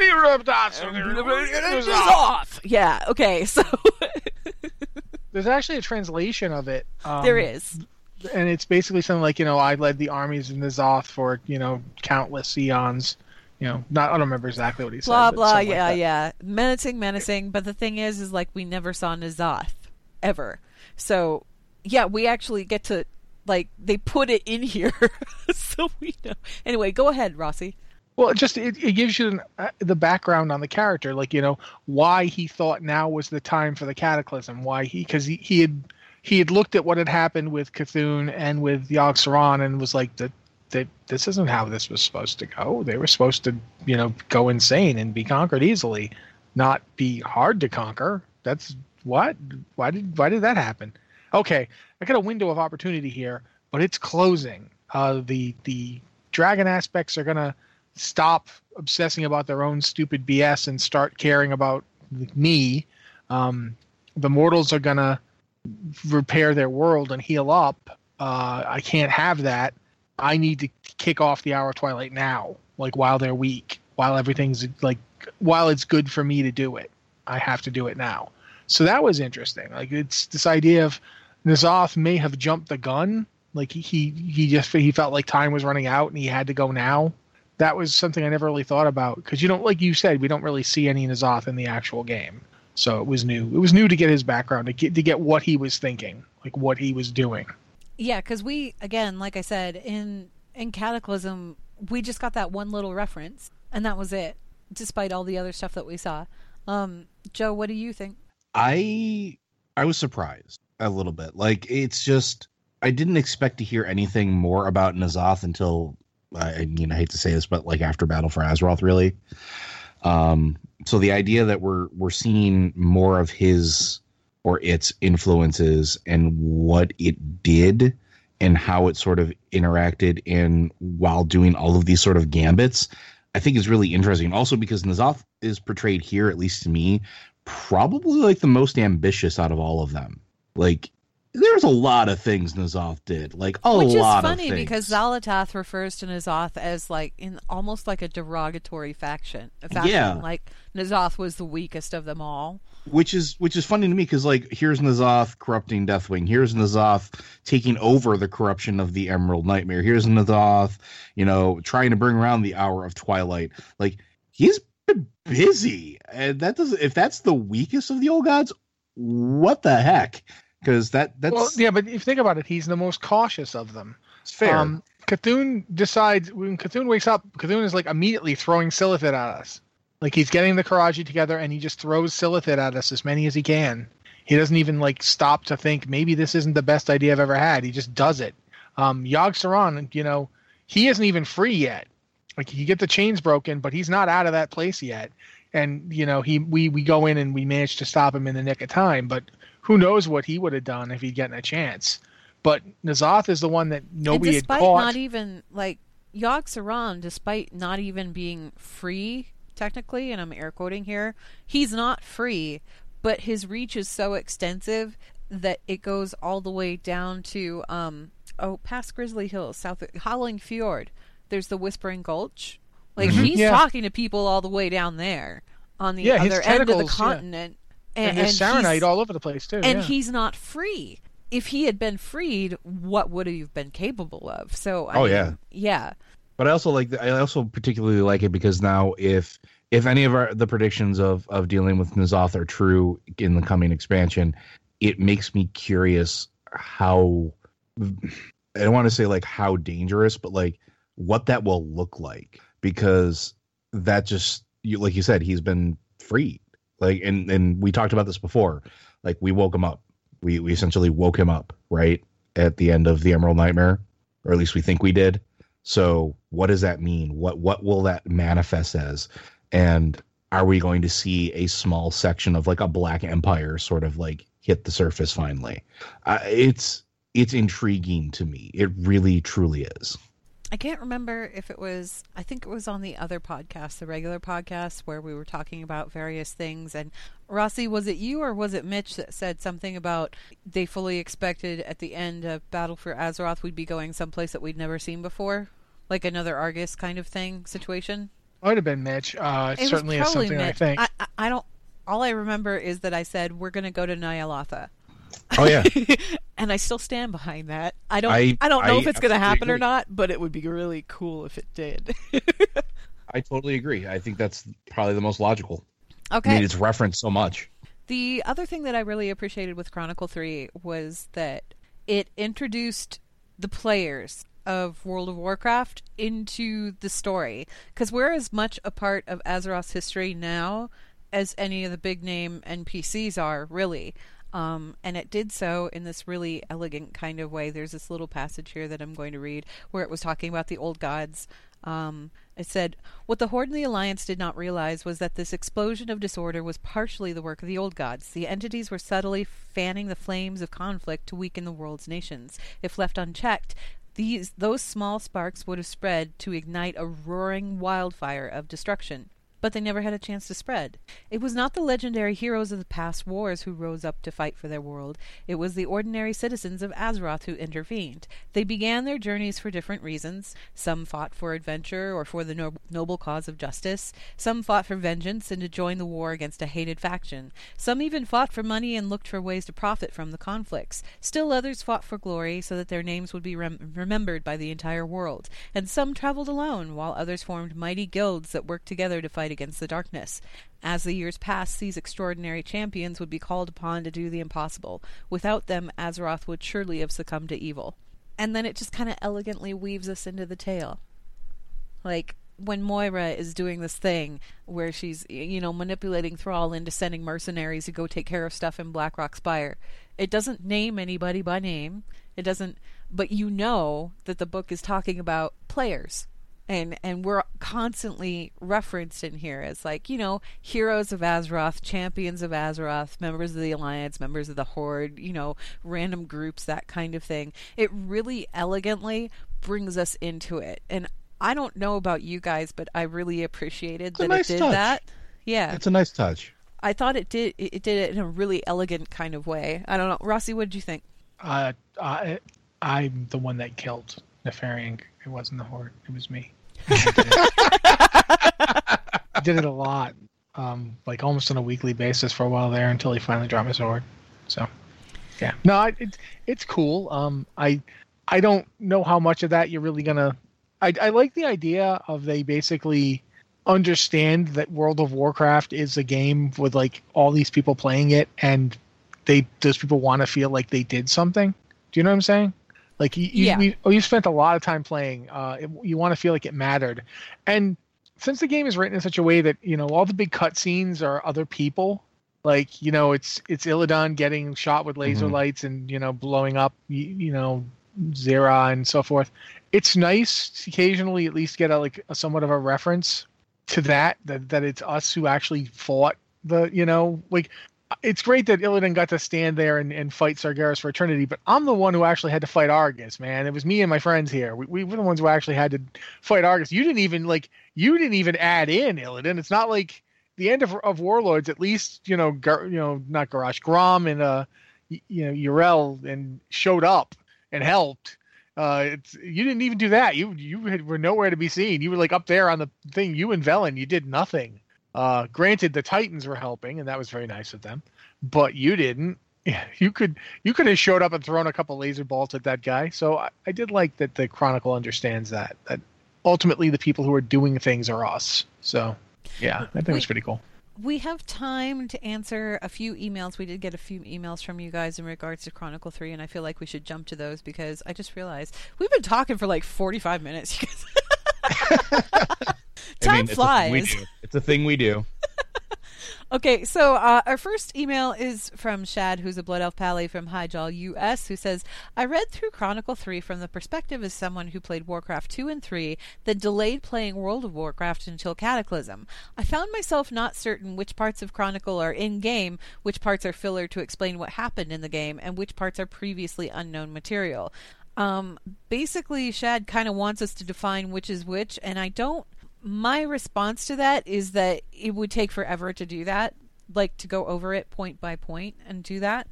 N'Zoth! Yeah, okay, *laughs* so *laughs* There's actually a translation of it. Um, there is. and it's basically something like you know I led the armies in the Zoth for you know countless eons. You know, not I don't remember exactly what he said. Blah, blah, something like yeah, yeah. Menacing, menacing, but the thing is, is like we never saw N'Zoth, ever. So, yeah, we actually get to, like, they put it in here, *laughs* so we know. Anyway, go ahead, Rossi. Well, just it, it gives you an, uh, the background on the character, like you know why he thought now was the time for the cataclysm. Why he because he, he had he had looked at what had happened with C'Thun and with Yogg Saron and was like that that this isn't how this was supposed to go. They were supposed to you know go insane and be conquered easily, not be hard to conquer. That's what why did why did that happen? Okay, I got a window of opportunity here, but it's closing. Uh, the the dragon aspects are gonna stop obsessing about their own stupid BS and start caring about me. Um, the mortals are gonna repair their world and heal up. Uh, I can't have that. I need to kick off the hour of twilight now, like while they're weak, while everything's like, while it's good for me to do it. I have to do it now. So that was interesting. Like it's this idea of N'Zoth may have jumped the gun. Like he he, he just he felt like time was running out and he had to go now. That was something I never really thought about because you don't like you said we don't really see any N'Zoth in the actual game. So it was new. It was new to get his background to get to get what he was thinking, like what he was doing. Yeah, because we, again, like I said, in, in Cataclysm, we just got that one little reference, and that was it, despite all the other stuff that we saw. Um, Joe, what do you think? I I was surprised a little bit. Like it's just I didn't expect to hear anything more about N'Zoth until I, mean I hate to say this, but like after Battle for Azeroth, really. Um, so the idea that we're we're seeing more of his or its influences and what it did and how it sort of interacted in while doing all of these sort of gambits, I think is really interesting. Also because N'Zoth is portrayed here, at least to me, probably like the most ambitious out of all of them. Like there's a lot of things N'Zoth did, like a Which lot of things. Which is funny because Xal'atath refers to N'Zoth as like in almost like a derogatory faction. A faction. Yeah. Like N'Zoth was the weakest of them all. which is which is funny to me because like here's N'Zoth corrupting Deathwing, here's N'Zoth taking over the corruption of the Emerald Nightmare, here's N'Zoth, you know, trying to bring around the Hour of Twilight. Like he's been busy, and that does if that's the weakest of the old gods, what the heck? Because that that's Well, yeah, but if you think about it, he's the most cautious of them. It's fair. Um, C'Thun decides when C'Thun wakes up, C'Thun is like immediately throwing Silithid at us. Like he's getting the Qiraji together and he just throws Silithid at us as many as he can. He doesn't even like stop to think maybe this isn't the best idea I've ever had. He just does it. Um, Yogg Saron, you know, he isn't even free yet. Like you get the chains broken, but he's not out of that place yet. And you know, he we we go in and we manage to stop him in the nick of time. But who knows what he would have done if he'd gotten a chance. But N'Zoth is the one that nobody and had despite caught. not even like Yogg Saron, despite not even being free technically, and I'm air quoting here, he's not free, but his reach is so extensive that it goes all the way down to um oh past Grizzly Hills, south of Howling Fjord. There's the Whispering Gulch. Like Mhm. he's Yeah. talking to people all the way down there on the Yeah, other end of the continent. yeah. Continent. and there's he's- Saronite all over the place too. and yeah. he's not free. If he had been freed, what would he have been capable of? So, I Oh, mean, yeah. yeah, But I also like I also particularly like it because now if if any of our the predictions of of dealing with N'Zoth are true in the coming expansion, it makes me curious how I don't want to say like how dangerous, but like what that will look like because that just you like you said he's been freed like and and we talked about this before like we woke him up we we essentially woke him up right at the end of the Emerald Nightmare or at least we think we did so what does that mean? What what will that manifest as? And are we going to see a small section of like a black empire sort of like hit the surface finally? Uh, it's it's intriguing to me. It really truly is. I can't remember if it was. I think it was on the other podcast, the regular podcast, where we were talking about various things, and Rossi, was it you or was it Mitch that said something about they fully expected at the end of Battle for Azeroth we'd be going someplace that we'd never seen before? Like another Argus kind of thing situation? Might have been Mitch. Uh, It certainly is probably something I think. I, I, I don't. All I remember is that I said we're going to go to Ny'alotha, Oh yeah, *laughs* and I still stand behind that. I don't. I, I- don't know I if it's going to happen or not, but it would be really cool if it did. *laughs* I totally agree. I think that's probably the most logical. I okay. mean, it's referenced so much. The other thing that I really appreciated with Chronicle 3 was that it introduced the players of World of Warcraft into the story. Because we're as much a part of Azeroth's history now as any of the big name NPCs are, really. Um, and it did so in this really elegant kind of way. There's this little passage here that I'm going to read where it was talking about the old gods. Um, it said, What the Horde and the Alliance did not realize was that this explosion of disorder was partially the work of the old gods. The entities were subtly fanning the flames of conflict to weaken the world's nations. If left unchecked, these those small sparks would have spread to ignite a roaring wildfire of destruction. But they never had a chance to spread. It was not the legendary heroes of the past wars who rose up to fight for their world. It was the ordinary citizens of Azeroth who intervened. They began their journeys for different reasons. Some fought for adventure or for the no- noble cause of justice. Some fought for vengeance and to join the war against a hated faction. Some even fought for money and looked for ways to profit from the conflicts. Still others fought for glory so that their names would be rem- remembered by the entire world. And some traveled alone, while others formed mighty guilds that worked together to fight against the darkness. As the years passed, these extraordinary champions would be called upon to do the impossible. Without them, Azeroth would surely have succumbed to evil. And then it just kind of elegantly weaves us into the tale. Like when Moira is doing this thing where she's, you know, manipulating Thrall into sending mercenaries to go take care of stuff in Blackrock Spire. It doesn't name anybody by name. It doesn't, but you know that the book is talking about players. And and we're constantly referenced in here as like, you know, heroes of Azeroth, champions of Azeroth, members of the Alliance, members of the Horde, you know, random groups, that kind of thing. It really elegantly brings us into it. And I don't know about you guys, but I really appreciated a that nice it did touch. that. Yeah. It's a nice touch. I thought it did it it did it in a really elegant kind of way. I don't know. Rossi, what did you think? Uh, I, I'm the one that killed Nefarian. It wasn't the horde. It was me. I *laughs* did it, it a lot, um, like almost on a weekly basis for a while there until he finally dropped his sword. So, yeah, no, I, it's it's cool. Um, I I don't know how much of that you're really gonna. I I like the idea of they basically understand that World of Warcraft is a game with like all these people playing it, and they those people want to feel like they did something. Do you know what I'm saying? Like you, you, Yeah. we, oh, you spent a lot of time playing. Uh, it- you want to feel like it mattered, and since the game is written in such a way that you know all the big cutscenes are other people, like you know it's it's Illidan getting shot with laser Mhm. lights and you know blowing up, you, you know, Xe'ra and so forth. It's nice to occasionally at least get a like a somewhat of a reference to that that that it's us who actually fought the you know like it's great that Illidan got to stand there and, and fight Sargeras for eternity, but I'm the one who actually had to fight Argus, man. It was me and my friends here. We, we were the ones who actually had to fight Argus. You didn't even like you didn't even add in Illidan. It's not like the end of, of Warlords. At least you know Gar, you know not Garrosh Grom and uh you know Yrel and showed up and helped. Uh, it's you didn't even do that. You you had, were nowhere to be seen. You were like up there on the thing. You and Velen, you did nothing. Uh, granted, the Titans were helping, and that was very nice of them, but you didn't. *laughs* You could you could have showed up and thrown a couple laser bolts at that guy. So I, I did like that the Chronicle understands that that ultimately the people who are doing things are us. So yeah, I think it was pretty cool. We have time to answer a few emails. We did get a few emails from you guys in regards to Chronicle 3, and I feel like we should jump to those because I just realized we've been talking for like 45 minutes. *laughs* *laughs* Time I mean, it's a flies. It's a thing we do. *laughs* Okay, so uh, our first email is from Shad, who's a Blood Elf Pally from Hyjal US, who says, I read through Chronicle 3 from the perspective as someone who played Warcraft 2 and 3, that delayed playing World of Warcraft until Cataclysm. I found myself not certain which parts of Chronicle are in game, which parts are filler to explain what happened in the game, and which parts are previously unknown material. Um, basically, Shad kind of wants us to define which is which, and I don't my response to that is that it would take forever to do that like to go over it point by point and do that.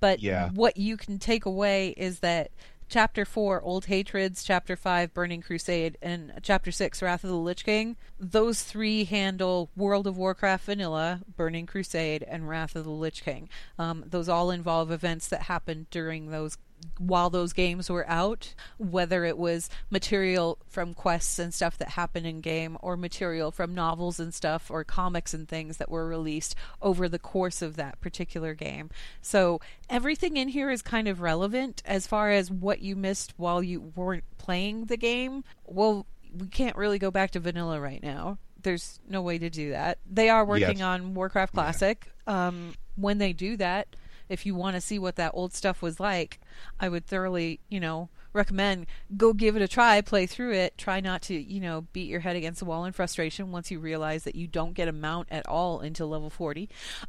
But Yeah. what you can take away is that chapter 4 old hatreds chapter 5 burning crusade and chapter 6 wrath of the lich king those three handle world of warcraft vanilla burning crusade and wrath of the lich king um, those all involve events that happened during those while those games were out, whether it was material from quests and stuff that happened in game, or material from novels and stuff, or comics and things that were released over the course of that particular game. So everything in here is kind of relevant as far as what you missed while you weren't playing the game. Well, we can't really go back to vanilla right now. There's no way to do that. They are working Yes. on Warcraft Classic. Um, when they do that, if you want to see what that old stuff was like, I would thoroughly, you know, recommend go give it a try, play through it, try not to, you know, beat your head against the wall in frustration once you realize that you don't get a mount at all until level 40. *laughs*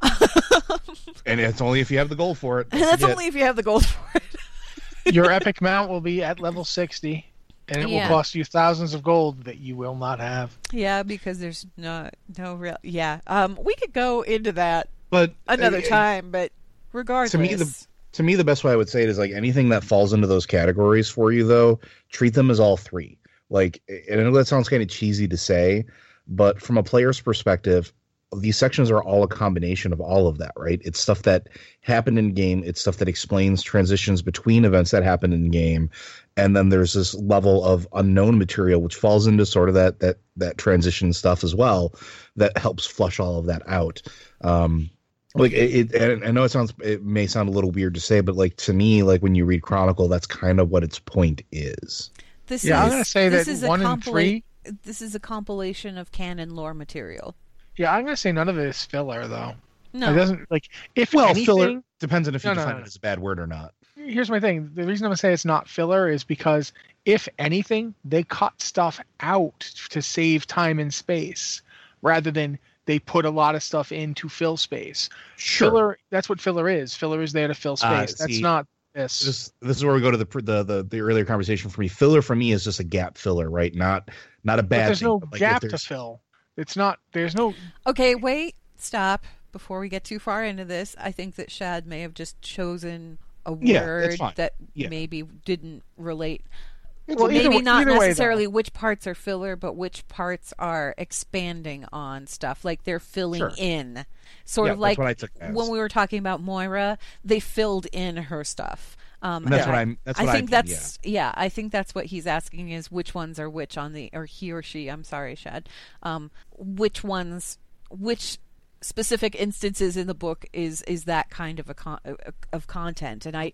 And it's only if you have the gold for it. And that's Forget. only if you have the gold for it. *laughs* Your epic mount will be at level 60, and it Yeah. will cost you thousands of gold that you will not have. yeah, because there's no no real Yeah. Um we could go into that but another uh, time, but regardless. to me the to me the best way I would say it is like anything that falls into those categories for you though, treat them as all three. Like and I know that sounds kind of cheesy to say, but from a player's perspective, these sections are all a combination of all of that, right? It's stuff that happened in game, it's stuff that explains transitions between events that happened in game, and then there's this level of unknown material which falls into sort of that that that transition stuff as well that helps flush all of that out. Um like it, it I know it sounds it may sound a little weird to say, but like to me, like when you read Chronicle, that's kind of what its point is. This Yeah, is, I'm gonna say this that is a one in compila- three- This is a compilation of canon lore material. Yeah, I'm going to say none of it is filler, though. No, It doesn't, like, if Well, anything, filler depends on if you No, no, define no. it as a bad word or not. here's my thing. The reason I'm gonna say it's not filler is because if anything, they cut stuff out to save time and space, rather than they put a lot of stuff in to fill space. Sure. Filler. That's what filler is. Filler is there to fill Ah, space. that's see, not this. This this is where we go to the the the, the earlier conversation for me. Filler for me is just a gap filler, right? Not not a but bad there's thing. no but, like, if gap to fill. It's not. There's no. Okay, wait, stop. Before we get too far into this, I think that Shad may have just chosen a word that's fine. that Yeah. maybe didn't relate. Well, either maybe not either way, necessarily which parts are filler, but which parts are expanding on stuff. Like they're filling Sure. in. Sort Yeah, of like what I took it as. when we were talking about Moira, they filled in her stuff. Um, that's and what I- I'm- that's what I think mean, that's yeah. I think that's what he's asking is which ones are which on the or he or she. I'm sorry, Shad. Um, which ones, which specific instances in the book is is that kind of a con- of content, and I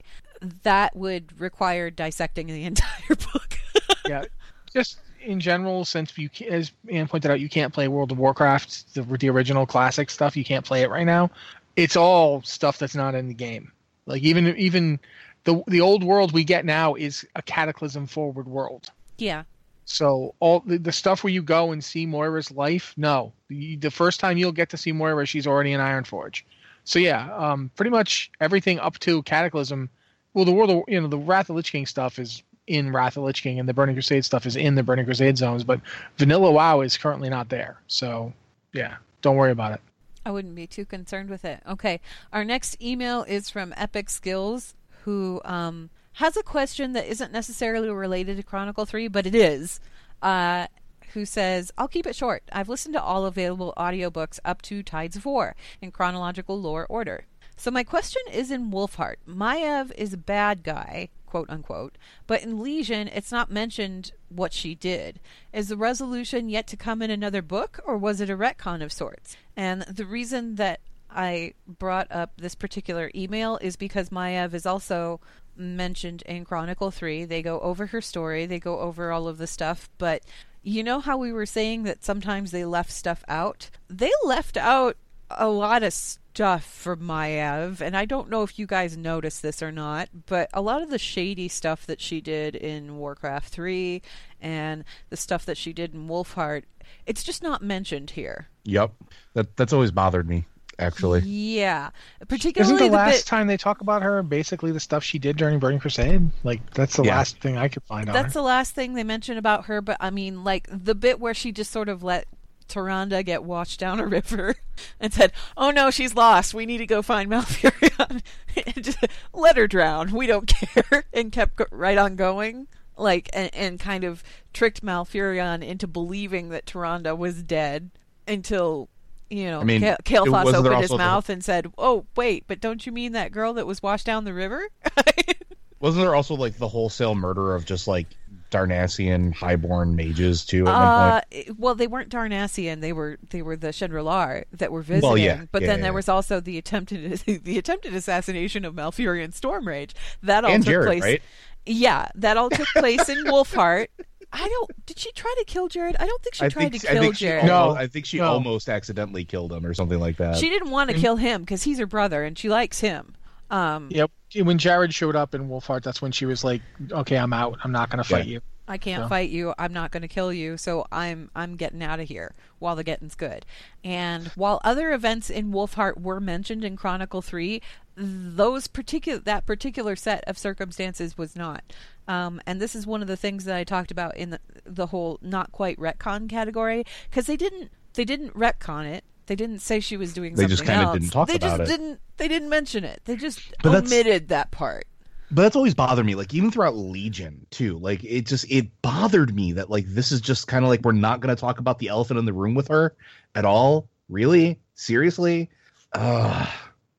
that would require dissecting the *laughs* entire book. *laughs* yeah, just in general, since you, as Anne pointed out, you can't play World of Warcraft, the, the original classic stuff. You can't play it right now. It's all stuff that's not in the game. Like even even the the old world we get now is a Cataclysm forward world. yeah, So all the, the stuff where you go and see Moira's life, no, the, the first time you'll get to see Moira, she's already in Ironforge. So yeah, um, pretty much everything up to Cataclysm. Well, the world, of, you know, the Wrath of Lich King stuff is in Wrath of Lich King, and the Burning Crusade stuff is in the Burning Crusade zones. But Vanilla WoW is currently not there. So yeah, don't worry about it. I wouldn't be too concerned with it. Okay, our next email is from Epic Skills, who um, has a question that isn't necessarily related to Chronicle 3, but it is. Uh, who says, I'll keep it short. I've listened to all available audiobooks up to Tides of War in chronological lore order. So my question is in Wolfheart. Maiev is a bad guy, quote unquote, but in Legion it's not mentioned what she did. Is the resolution yet to come in another book, or was it a retcon of sorts? And the reason that I brought up this particular email is because Maiev is also mentioned in Chronicle 3. They go over her story, they go over all of the stuff, but you know how we were saying that sometimes they left stuff out? They left out a lot of stuff from Maiev, and I don't know if you guys noticed this or not, but a lot of the shady stuff that she did in Warcraft 3 and the stuff that she did in Wolfheart, it's just not mentioned here. Yep. That that's always bothered me, actually. Yeah, particularly Isn't the last bit, time they talk about her basically the stuff she did during Burning Crusade? Like that's the Yeah. last thing I could find on That's her. the last thing they mention about her, but I mean, like the bit where she just sort of let Tyrande get washed down a river *laughs* and said, "Oh no, she's lost. We need to go find *laughs* Malfurion. Just let her drown. We don't *laughs* care." And kept go- right on going, like and, and kind of tricked Malfurion into believing that Tyrande was dead until you know I mean, Ka- it- Kael'thas opened his also the- mouth and said, "Oh wait, but don't you mean that girl that was washed down the river?" Wasn't there also like the wholesale murder of just like Darnassian highborn mages too at one Uh, point? well, they weren't Darnassian. They were they were the Shen'dralar that were visiting. Well, yeah. But Yeah, then yeah, there yeah. was also the attempted *laughs* the attempted assassination of Malfurion Stormrage. That all And took Jarod, place. right? Yeah, that all took place in *laughs* Wolfheart. I don't. Did she try to kill Jarod? I don't think she I tried think to kill think she Jarod. No. I think she No. almost accidentally killed him or something like that. She didn't want to kill him because he's her brother and she likes him. Um, Yep. When Jarod showed up in Wolfheart, that's when she was like, "Okay, I'm out. I'm not going to fight Yeah. you." I can't So- fight you. I'm not going to kill you. So I'm I'm getting out of here while the getting's good. And while other events in Wolfheart were mentioned in Chronicle Three, those particular that particular set of circumstances was not. Um, and this is one of the things that I talked about in the the whole not quite retcon category because they didn't they didn't retcon it. They didn't say she was doing They something just kinda else. didn't talk they about just it. didn't. They didn't mention it. They just But omitted that part. but that's always bothered me like even throughout legion too like it just it bothered me that like this is just kind of like we're not going to talk about the elephant in the room with her at all really seriously uh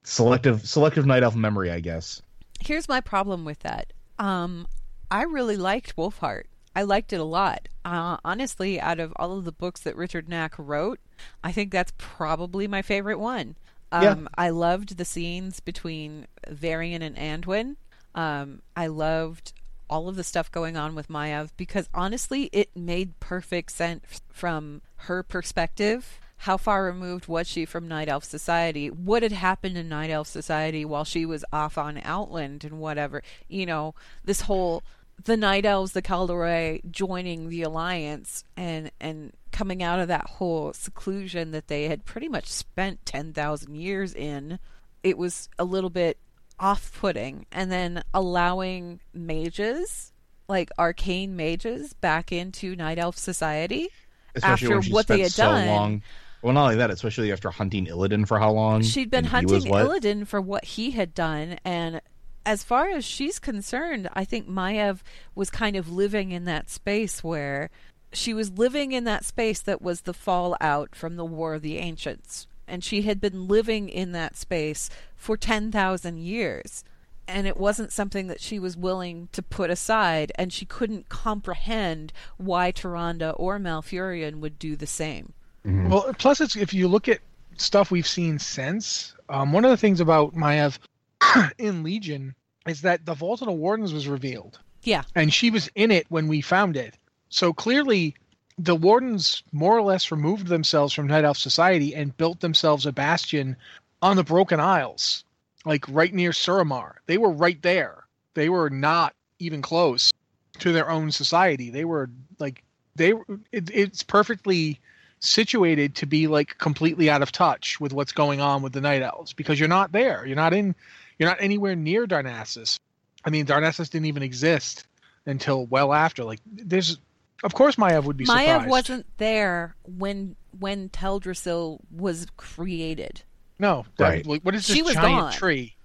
selective selective night elf memory i guess here's my problem with that. Um, I really liked Wolfheart. I liked it a lot. Uh, honestly, out of all of the books that Richard Knaak wrote, I think that's probably my favorite one. Um, Yeah. I loved the scenes between Varian and Anduin. Um, I loved all of the stuff going on with Maiev because honestly, it made perfect sense from her perspective. How far removed was she from Night Elf Society? What had happened in Night Elf Society while she was off on Outland and whatever? You know, this whole the Night Elves, the Kaldorei joining the Alliance and and coming out of that whole seclusion that they had pretty much spent ten thousand years in. It was a little bit off-putting, and then allowing mages like arcane mages back into Night Elf Society especially after what they had so done. long well not only that especially after hunting illidan for how long She'd been and he was hunting? Illidan for what he had done, and as far as she's concerned, I think Maiev was kind of living in that space where she was living in that space that was the fallout from the War of the Ancients. And she had been living in that space for 10,000 years. And it wasn't something that she was willing to put aside, and she couldn't comprehend why Tyrande or Malfurion would do the same. Well, plus it's if you look at stuff we've seen since, um, one of the things about Maiev *coughs* in Legion is that the Vault of the Wardens was revealed, Yeah. and she was in it when we found it. So clearly, the Wardens more or less removed themselves from Night Elf Society and built themselves a bastion on the Broken Isles, like right near Suramar. They were right there. They were not even close to their own society. They were like they. It, it's perfectly situated to be like completely out of touch with what's going on with the Night Elves because you're not there. You're not in. You're not anywhere near Darnassus. I mean, Darnassus didn't even exist until well after. Like, there's, of course, Maiev would be Maya surprised. wasn't there when when Teldrassil was created. No, that- Right. like, what is this She was giant gone. tree?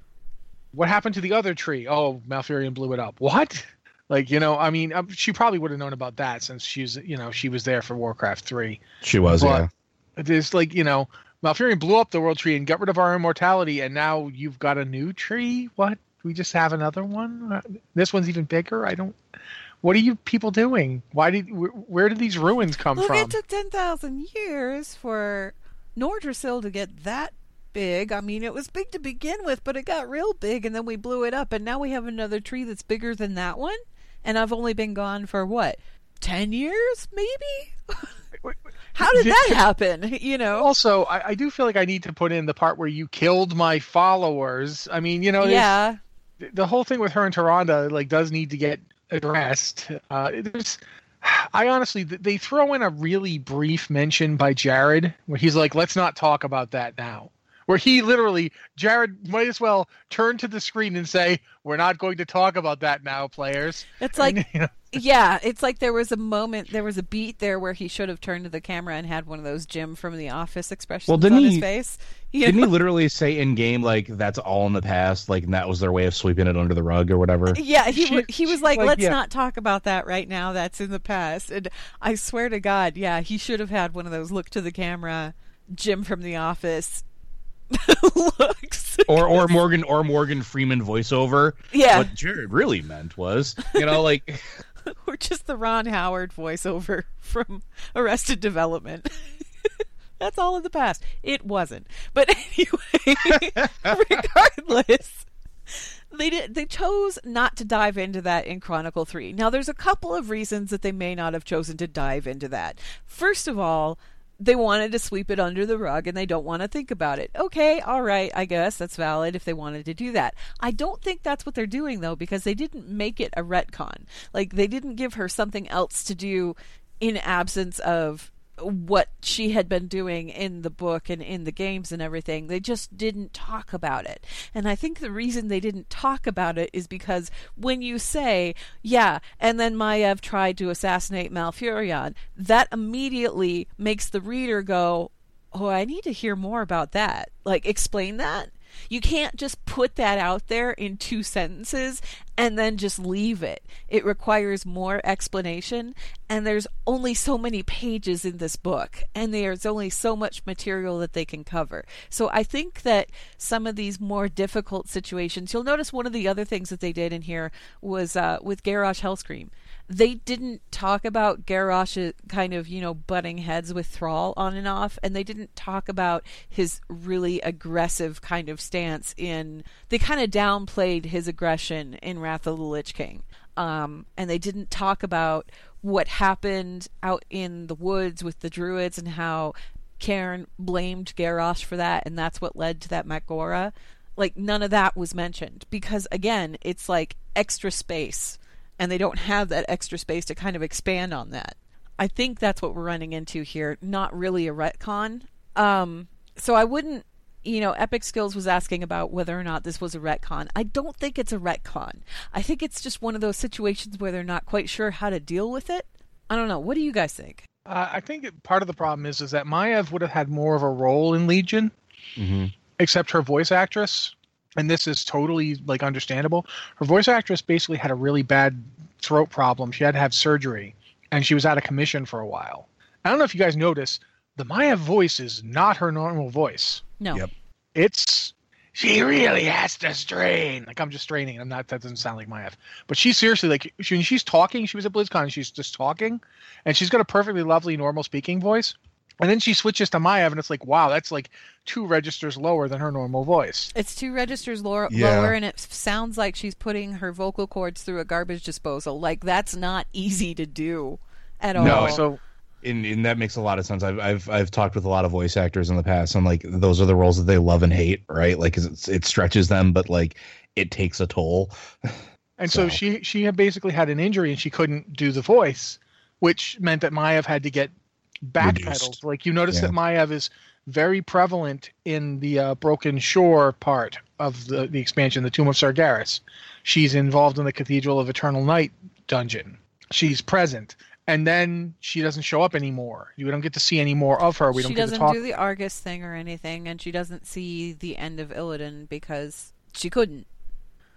What happened to the other tree? Oh, Malfurion blew it up. What? *laughs* Like, you know, I mean, um, she probably would have known about that since she's, you know, she was there for Warcraft three. she was But- yeah There's like, you know, Malfurion blew up the world tree and got rid of our immortality, and now you've got a new tree. What? We just have another one. Uh, This one's even bigger. I don't. What are you people doing? Why did? Where, where did these ruins come Look, from? it took ten thousand years for Nordrassil to get that big. I mean, it was big to begin with, but it got real big, and then we blew it up, and now we have another tree that's bigger than that one. And I've only been gone for what, ten years, maybe? *laughs* How did that happen? You know? also, I, I do feel like I need to put in the part where you killed my followers. I mean, you know, yeah. the whole thing with her and Tyrande like does need to get addressed. Uh, there's, I honestly, they throw in a really brief mention by Jarod where he's like, "Let's not talk about that now." Where he literally Jarod might as well turn to the screen and say, "We're not going to talk about that now, players." It's like And, *laughs* you know, yeah, it's like there was a moment, there was a beat there where he should have turned to the camera and had one of those Jim from The Office expressions Well, didn't on his he- face. *laughs* You Didn't know? he literally say in game like that's all in the past, like and that was their way of sweeping it under the rug or whatever? *laughs* Yeah, he She- he was she's like, like, "Let's yeah. not talk about that right now. That's in the past." And I swear to God, yeah, he should have had one of those look to the camera, Jim from The Office *laughs* looks. Or or Morgan or Morgan Freeman voiceover. Yeah. What Jarod really meant was, you know, like *laughs* or just the Ron Howard voiceover from Arrested Development. *laughs* That's all in the past. It wasn't. But anyway, regardless, they did, they chose not to dive into that in Chronicle 3. Now there's a couple of reasons that they may not have chosen to dive into that. First of all, they wanted to sweep it under the rug and they don't want to think about it. Okay, all right, I guess that's valid if they wanted to do that. I don't think that's what they're doing though because they didn't make it a retcon. Like they didn't give her something else to do in absence of what she had been doing in the book and in the games and everything. They just didn't talk about it. And I think the reason they didn't talk about it is because when you say, yeah, and then Maiev tried to assassinate Malfurion, that immediately makes the reader go, oh, I need to hear more about that. Like, explain that. You can't just put that out there in two sentences and then just leave it. It requires more explanation, and there's only so many pages in this book, and there's only so much material that they can cover. So I think that some of these more difficult situations, you'll notice one of the other things that they did in here was uh, with Garrosh Hellscream they didn't talk about Garrosh kind of, you know, butting heads with Thrall on and off, and they didn't talk about his really aggressive kind of stance in. They kind of downplayed his aggression in Wrath of the Lich King. Um, and they didn't talk about what happened out in the woods with the druids and how Cairn blamed Garrosh for that, and that's what led to that Mak'gora. Like, none of that was mentioned because, again, it's like extra space and they don't have that extra space to kind of expand on that. I think that's what we're running into here, not really a retcon. Um, so I wouldn't, you know, Epic Skills was asking about whether or not this was a retcon. I don't think it's a retcon. I think it's just one of those situations where they're not quite sure how to deal with it. I don't know. What do you guys think? uh, I think part of the problem is is that Maiev would have had more of a role in Legion, hmm except her voice actress, and this is totally like understandable. Her voice actress basically had a really bad throat problem. She had to have surgery, and she was out of commission for a while. I don't know if you guys notice, the Maya voice is not her normal voice. No. Yep. it's she really has to strain. Like I'm just straining. I'm not. That doesn't sound like Maiev. But she's seriously like she, when she's talking. She was at BlizzCon. And she's just talking, and she's got a perfectly lovely normal speaking voice. And then she switches to Maiev, and it's like, wow, that's like two registers lower than her normal voice. It's two registers lower, Yeah. lower, and it sounds like she's putting her vocal cords through a garbage disposal. Like that's not easy to do at all. No, So And, and that makes a lot of sense. I've, I've I've talked with a lot of voice actors in the past, and like those are the roles that they love and hate, right? Like 'cause it's, it stretches them, but like it takes a toll. and so, So- she she had basically had an injury, and she couldn't do the voice, which meant that Maiev had to get backpedaled. Reduced. Like you notice Yeah. that Maiev is very prevalent in the uh, Broken Shore part of the, the expansion, the Tomb of Sargeras. She's involved in the Cathedral of Eternal Night dungeon. She's present, and then she doesn't show up anymore. You don't get to see any more of her. We don't she doesn't to talk. do the Argus thing or anything, and she doesn't see the end of Illidan because she couldn't.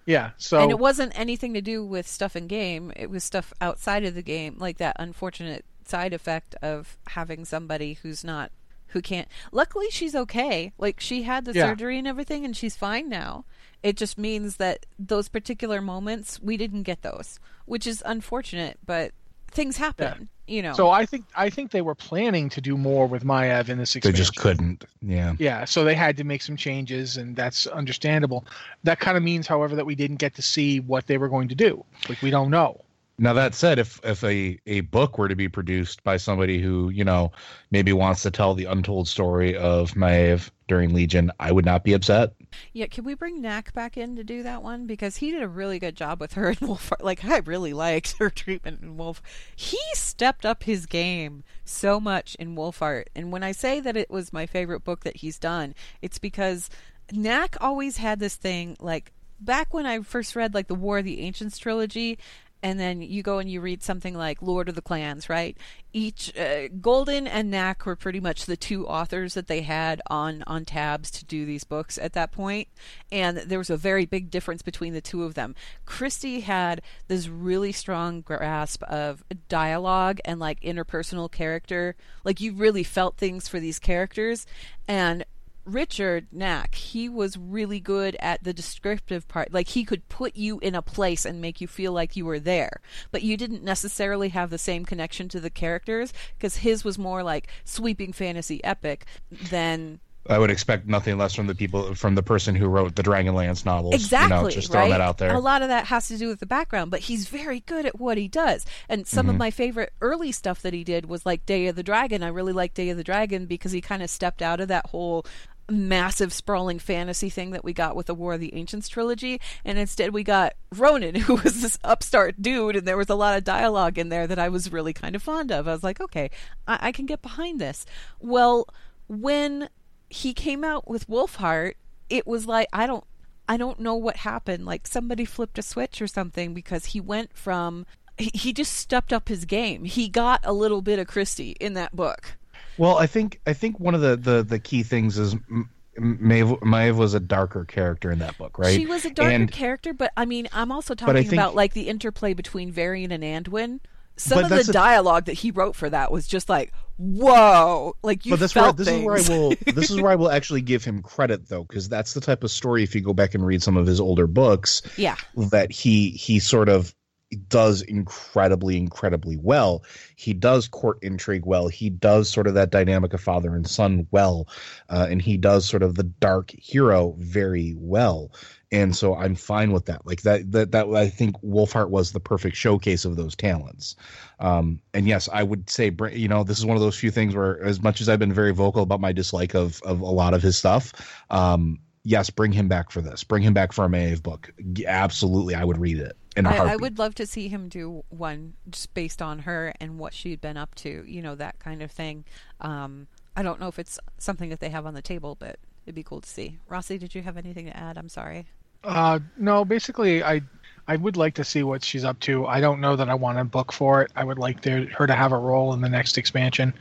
yeah, so and it wasn't anything to do with stuff in game. It was stuff outside of the game, like that unfortunate side effect of having somebody who's not who can't. Luckily, she's okay. Like she had the Yeah. surgery and everything, and she's fine now. It just means that those particular moments we didn't get those, which is unfortunate. But things happen, you know. so I think I think they were planning to do more with Maiev in this They just couldn't. Yeah. Yeah, so they had to make some changes, and that's understandable. That kind of means, however, that we didn't get to see what they were going to do. Like we don't know. Now that said, if if a a book were to be produced by somebody who you know maybe wants to tell the untold story of Maiev during Legion, I would not be upset. Yeah, can we bring Knaak back in to do that one because he did a really good job with her *laughs* in Wolf. Like I really liked her treatment in Wolf. He stepped up his game so much in Wolfheart, and when I say that it was my favorite book that he's done, it's because Knaak always had this thing like back when I first read like the War of the Ancients trilogy, and then you go and you read something like Lord of the Clans, right? Each uh, Golden and Knaak were pretty much the two authors that they had on on tabs to do these books at that point, and there was a very big difference between the two of them. Christie had this really strong grasp of dialogue and like interpersonal character, like you really felt things for these characters, and Richard Knaak, he was really good at the descriptive part. Like he could put you in a place and make you feel like you were there, but you didn't necessarily have the same connection to the characters because his was more like sweeping fantasy epic than I would expect nothing less from the people from the person who wrote the Dragonlance novels. Exactly. You know, just throwing right? that out there. A lot of that has to do with the background, but he's very good at what he does. And some Mm-hmm. of my favorite early stuff that he did was like Day of the Dragon. I really like Day of the Dragon because he kind of stepped out of that whole massive sprawling fantasy thing that we got with the War of the Ancients trilogy and instead we got Rhonin *laughs* who was this upstart dude and there was a lot of dialogue in there that I was really kind of fond of. I was like, okay, I, I can get behind this. Well, when he came out with Wolfheart, it was like I don't I don't know what happened. Like somebody flipped a switch or something because he went from he, he just stepped up his game. He got a little bit of Christie in that book. Well, I think I think one of the the, the key things is Maiev, Maiev was a darker character in that book, right? She was a darker And- character, but I mean, I'm also talking think- about like the interplay between Varian and Anduin. Some of the dialogue that he wrote for that was just like, whoa! Like you but that's where felt this things. is where I will *laughs* this is where I will actually give him credit though because that's the type of story if you go back and read some of his older books yeah, that he he sort of does incredibly incredibly well. He does court intrigue well. He does sort of that dynamic of father and son well uh, and he does sort of the dark hero very well. And so i'm fine with that. Like that that, that i think wolfheart was the perfect showcase of those talents. Um, and yes i would say you know this is one of those few things where as much as i've been very vocal about my dislike of of a lot of his stuff um, yes bring him back for this. Bring him back for a Maiev book. Absolutely i would read it in a I, I heartbeat. would love to see him do one just based on her and what she'd been up to, you know, that kind of thing. Um, I don't know if it's something that they have on the table, but it'd be cool to see. Rossi, did you have anything to add? I'm sorry. Uh, no, basically, I I would like to see what she's up to. I don't know that I want a book for it. I would like there, her to have a role in the next expansion,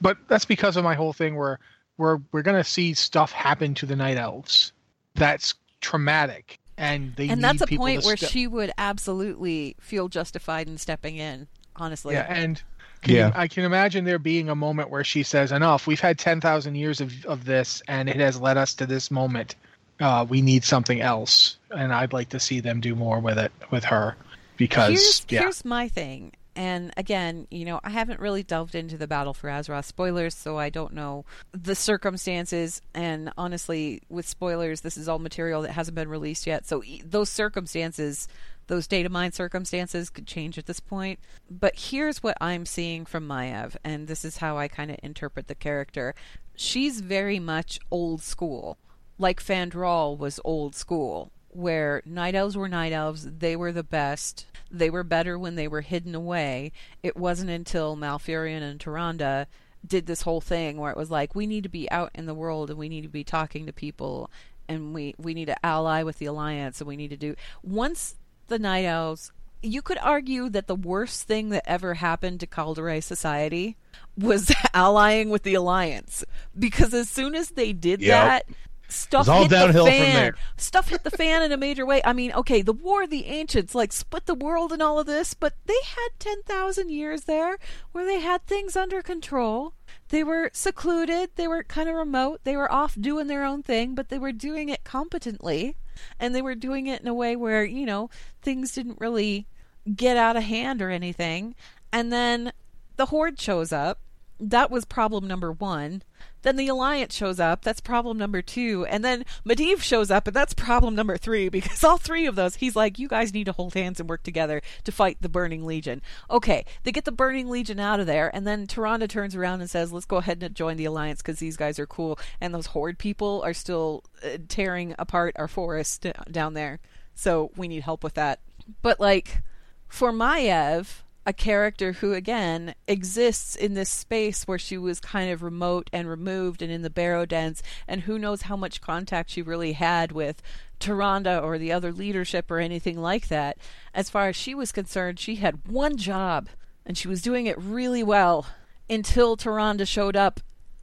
but that's because of my whole thing where we're we're gonna see stuff happen to the night elves. That's traumatic, and they and need that's a people point where step- she would absolutely feel justified in stepping in. Honestly, Yeah, and can you- Yeah. I can imagine there being a moment where she says, "Enough. We've had ten thousand years of of this, and it has led us to this moment. Uh, we need something else." And I'd like to see them do more with it with her, because here's, yeah, here's my thing. And again, you know, I haven't really delved into the Battle for Azeroth spoilers, so I don't know the circumstances. And honestly, with spoilers, this is all material that hasn't been released yet. So those circumstances, those data mine circumstances, could change at this point. But here's what I'm seeing from Maiev, and this is how I kind of interpret the character. She's very much old school, like Fandral was old school where night elves were night elves. They were the best. They were better when they were hidden away. It wasn't until Malfurion and Tyrande did this whole thing where it was like, we need to be out in the world and we need to be talking to people and we, we need to ally with the Alliance and we need to do. Once the night elves. You could argue that the worst thing that ever happened to Kaldorei society was *laughs* allying with the Alliance. Because as soon as they did Yep. that, stuff all hit the downhill from fan. there. Stuff hit the fan in a major way. I mean, okay, the War of the Ancients like split the world and all of this, but they had 10,000 years there where they had things under control. They were secluded, they were kind of remote, they were off doing their own thing, but they were doing it competently. And they were doing it in a way where, you know, things didn't really get out of hand or anything. And then the Horde shows up that was problem number one. Then the Alliance shows up. That's problem number two. And then Medivh shows up, and that's problem number three *laughs* because all three of those, he's like, you guys need to hold hands and work together to fight the Burning Legion. Okay, they get the Burning Legion out of there, and then Tyrande turns around and says, let's go ahead and join the Alliance because these guys are cool. And those Horde people are still uh, tearing apart our forest down there. So we need help with that. But, like, for Maiev, a character who again exists in this space where she was kind of remote and removed and in the barrow dens and who knows how much contact she really had with Tyrande or the other leadership or anything like that. As far as she was concerned, she had one job and she was doing it really well until Tyrande showed up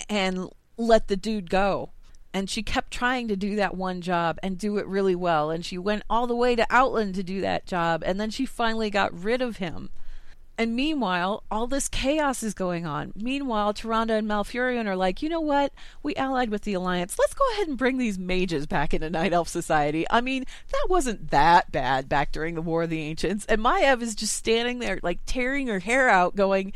and let the dude go. And she kept trying to do that one job and do it really well. And she went all the way to Outland to do that job. And then she finally got rid of him and meanwhile, all this chaos is going on. Meanwhile, Tyrande and Malfurion are like, you know what? We allied with the Alliance. Let's go ahead and bring these mages back into Night Elf Society. I mean, that wasn't that bad back during the War of the Ancients. And Maiev is just standing there, like, tearing her hair out, going,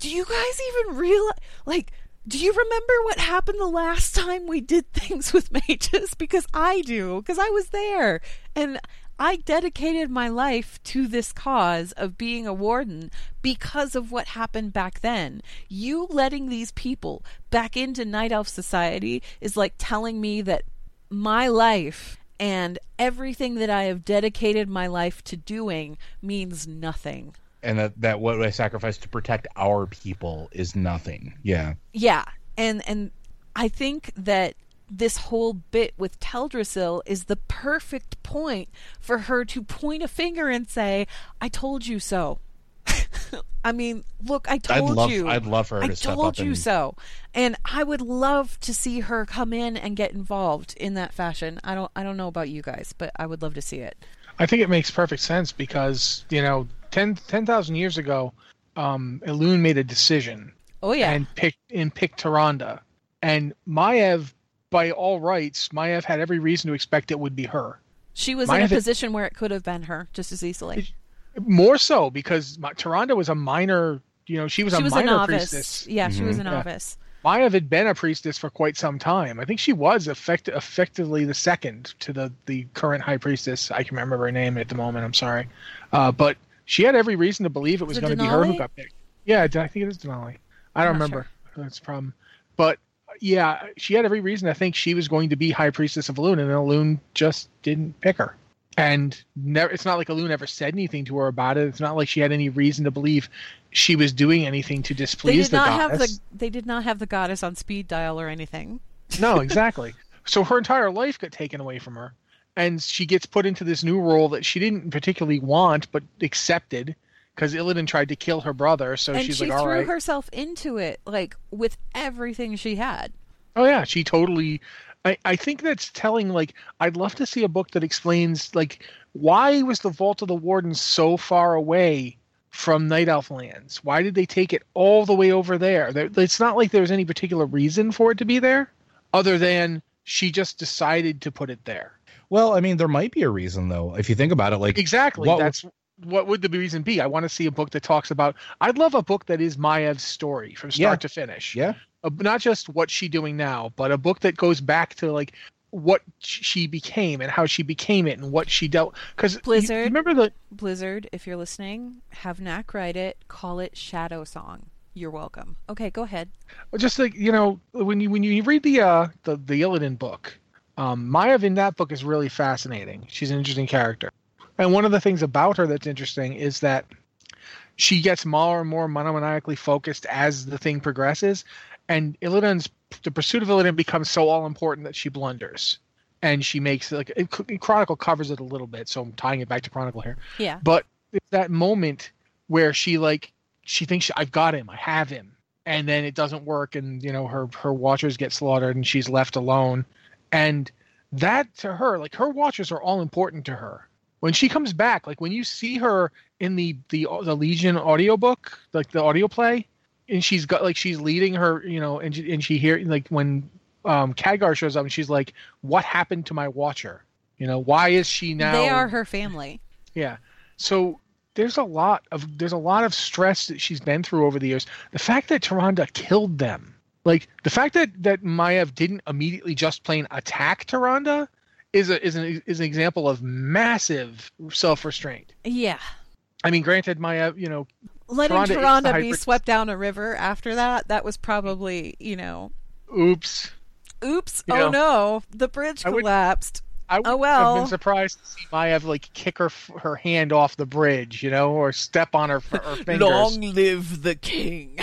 Do you guys even realize? Like, do you remember what happened the last time we did *laughs* things with mages? Because I do, because I was there. And I dedicated my life to this cause of being a warden because of what happened back then. You letting these people back into Night Elf Society is like telling me that my life and everything that I have dedicated my life to doing means nothing. And that, that what I sacrificed to protect our people is nothing. Yeah. Yeah. And and I think that this whole bit with Teldrassil is the perfect point for her to point a finger and say, "I told you so." *laughs* I mean, look, I told I'd love, you. I'd love her I to step told up you and... so. And I would love to see her come in and get involved in that fashion. I don't I don't know about you guys, but I would love to see it. I think it makes perfect sense because, you know, 10,000 10, years ago, um, Elune made a decision. Oh yeah. And picked and picked Tyrande. And Maiev by all rights, Maiev had every reason to expect it would be her. She was Maiev in a position where it could have been her just as easily. More so because Tyrande was a minor, you know, she was she a was minor a priestess. Yeah, mm-hmm. she was a novice. Yeah. Maiev had been a priestess for quite some time. I think she was effect- effectively the second to the, the current high priestess. I can remember her name at the moment. I'm sorry. Uh, but she had every reason to believe it was, was going to be her who got picked. Yeah, I think it is Denali. I don't remember. Sure. That's a problem. But yeah, she had every reason to think she was going to be High Priestess of Elune, and Elune just didn't pick her. And never, it's not like Elune ever said anything to her about it. It's not like she had any reason to believe she was doing anything to displease they did the not goddess. Have the, they did not have the goddess on speed dial or anything. *laughs* No, *laughs* exactly. so her entire life got taken away from her, and she gets put into this new role that she didn't particularly want but accepted because Illidan tried to kill her brother, so and she's she like, "All threw right." herself into it, like with everything she had. Oh yeah, she totally. I I think that's telling. Like, I'd love to see a book that explains like why was the Vault of the Warden so far away from Night Elf lands? Why did they take it all the way over there? there it's not like there was any particular reason for it to be there, other than she just decided to put it there. Well, I mean, there might be a reason though. If you think about it, like exactly, what, that's what would the reason be? I want to see a book that talks about. I'd love a book that is Maiev's story from start Yeah. to finish. Yeah. Uh, not just what she's doing now, but a book that goes back to like what she became and how she became it and what she dealt. Because Blizzard. remember the Blizzard, if you're listening, have Knaak write it. Call it Shadowsong. You're welcome. Okay, go ahead. just like you know when you when you read the uh the the Illidan book, um, Maiev in that book is really fascinating. She's an interesting character, and one of the things about her that's interesting is that she gets more and more monomaniacally focused as the thing progresses, and Illidan's the pursuit of Illidan becomes so all important that she blunders, and she makes like it, Chronicle covers it a little bit, so I'm tying it back to Chronicle here. Yeah. But it's that moment where she like she thinks I've got him, I have him, and then it doesn't work, and you know her her watchers get slaughtered, and she's left alone, and that to her like her watchers are all important to her. When she comes back, like when you see her in the the the Legion audiobook, like the audio play, and she's got like she's leading her, you know, and she, and she hear like when um Khadgar shows up and she's like, "What happened to my watcher? You know, why is she now?" They are her family. Yeah. So there's a lot of there's a lot of stress that she's been through over the years. The fact that Tyrande killed them, like the fact that that Maiev didn't immediately just plain attack Tyrande, is a is an is an example of massive self restraint. Yeah. I mean, granted, Maiev, you know, Letting Toronto, be hybrid- swept down a river after that, that was probably, you know, oops. oops, You oh know, no, the bridge collapsed. I would Oh, have well. been surprised to see Maiev like kick her her hand off the bridge, you know, or step on her, her *laughs* fingers. Long live the king.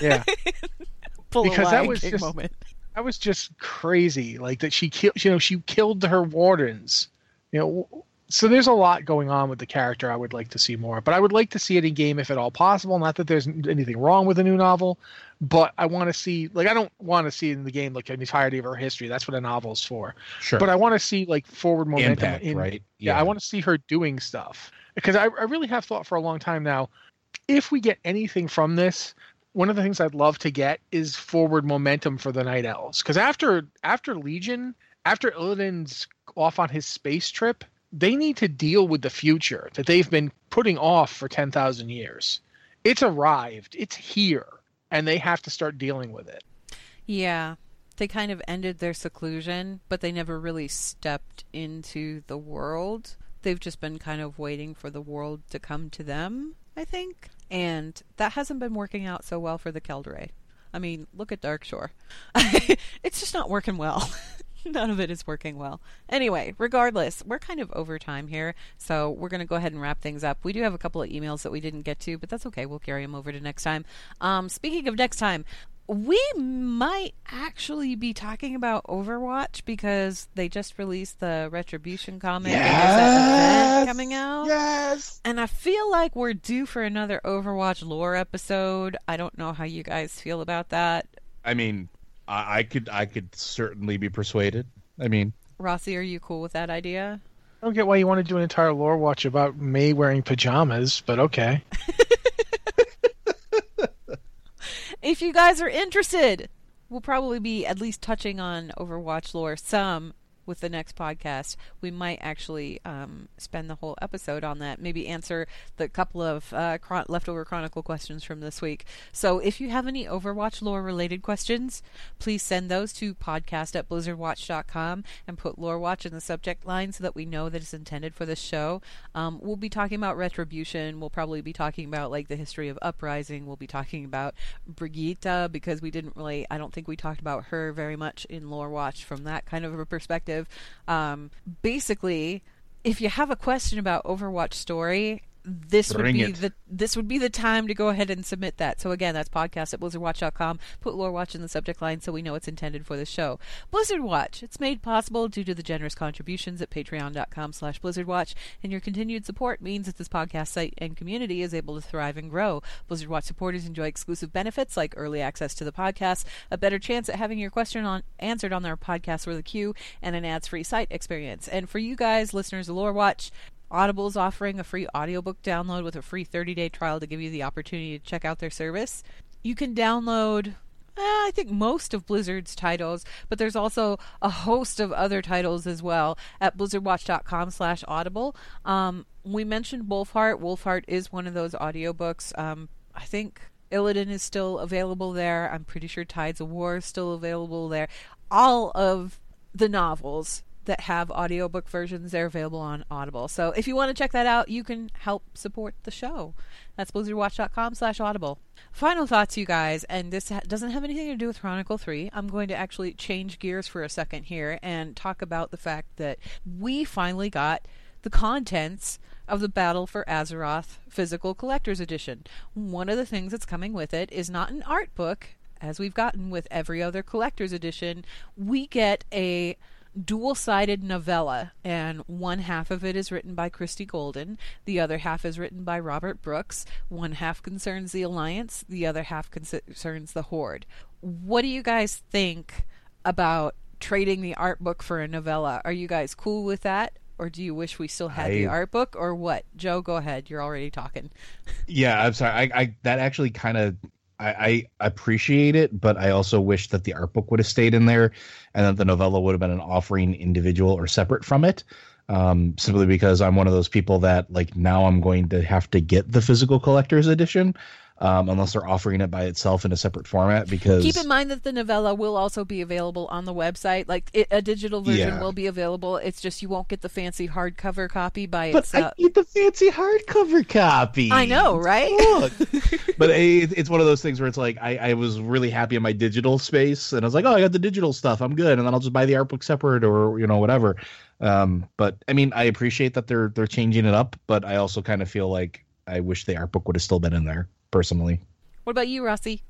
Yeah. *laughs* Pull Because a that was King just- moment. That was just crazy like that she killed you know she killed her wardens you know so there's a lot going on with the character i would like to see more but i would like to see it in game if at all possible not that there's anything wrong with a new novel but i want to see like i don't want to see in the game like an entirety of her history that's what a novel's for Sure. but i want to see like forward momentum Impact, in right? yeah, I want to see her doing stuff because I, I really have thought for a long time now. If we get anything from this, one of the things I'd love to get is forward momentum for the Night Elves. Because after after Legion, after Illidan's off on his space trip, they need to deal with the future that they've been putting off for ten thousand years. It's arrived. It's here, and they have to start dealing with it. Yeah. They kind of ended their seclusion, but they never really stepped into the world. They've just been kind of waiting for the world to come to them, I think. And that hasn't been working out so well for the Kaldorei. I mean, look at Darkshore. *laughs* it's just not working well. *laughs* None of it is working well. Anyway, regardless, we're kind of over time here, so we're going to go ahead and wrap things up. We do have a couple of emails that we didn't get to, but that's okay. We'll carry them over to next time. Um, speaking of next time, we might actually be talking about Overwatch because they just released the Retribution comic and there's that event coming out. Yes. And I feel like we're due for another Overwatch lore episode. I don't know how you guys feel about that. I mean, I, I could I could certainly be persuaded. I mean, Rossi, are you cool with that idea? I don't get why you want to do an entire lore watch about Mei wearing pajamas, but okay. *laughs* If you guys are interested, we'll probably be at least touching on Overwatch lore some with the next podcast. We might actually um, spend the whole episode on that. Maybe answer the couple of uh, chron- leftover Chronicle questions from this week. So if you have any Overwatch lore related questions, please send those to podcast at blizzardwatch.com and put lore watch in the subject line so that we know that it's intended for this show. Um, we'll be talking about retribution. We'll probably be talking about like the history of uprising. We'll be talking about Brigitte because we didn't really, I don't think we talked about her very much in lore watch from that kind of a perspective. Um, basically, if you have a question about Overwatch story, this Bring would be it. the this would be the time to go ahead and submit that. So again, that's podcast at blizzardwatch.com. Put lore watch in the subject line so we know it's intended for the show. Blizzard Watch. It's made possible due to the generous contributions at patreon.com slash blizzardwatch, and your continued support means that this podcast site and community is able to thrive and grow. Blizzard Watch supporters enjoy exclusive benefits like early access to the podcast, a better chance at having your question on answered on their podcast or the queue, and an ads-free site experience. And for you guys, listeners of Lore Watch, Audible's offering a free audiobook download with a free 30-day trial to give you the opportunity to check out their service. You can download eh, I think most of Blizzard's titles, but there's also a host of other titles as well at blizzardwatch.com slash audible. Um, we mentioned Wolfheart. Wolfheart is one of those audiobooks. Um, I think Illidan is still available there. I'm pretty sure Tides of War is still available there. All of the novels that have audiobook versions they're available on audible so if you want to check that out you can help support the show that's blizzardwatch.com slash audible final thoughts you guys and this doesn't have anything to do with chronicle 3 i'm going to actually change gears for a second here and talk about the fact that we finally got the contents of the Battle for Azeroth Physical Collector's Edition. One of the things that's coming with it is not an art book, as we've gotten with every other collector's edition. We get a dual sided novella, and one half of it is written by Christie Golden, the other half is written by Robert Brooks. One half concerns the Alliance, the other half concerns the Horde. What do you guys think about trading the art book for a novella? Are you guys cool with that? Or do you wish we still had the art book, or what? Joe, go ahead. You're already talking. yeah, I'm sorry. I, I that actually kind of I, I appreciate it, but I also wish that the art book would have stayed in there, and that the novella would have been an offering individual or separate from it. um, simply because I'm one of those people that like now I'm going to have to get the physical collector's edition um, unless they're offering it by itself in a separate format. Because keep in mind that the novella will also be available on the website. Like it, a digital version Yeah. will be available. It's just you won't get the fancy hardcover copy by but itself. I need the fancy hardcover copy. I know, right? Look. *laughs* but it, it's one of those things where it's like I, I was really happy in my digital space, and I was like, oh, I got the digital stuff, I'm good, and then I'll just buy the art book separate or you know whatever. Um, but I mean, I appreciate that they're they're changing it up, but I also kind of feel like I wish the art book would have still been in there personally. What about you, Rossi?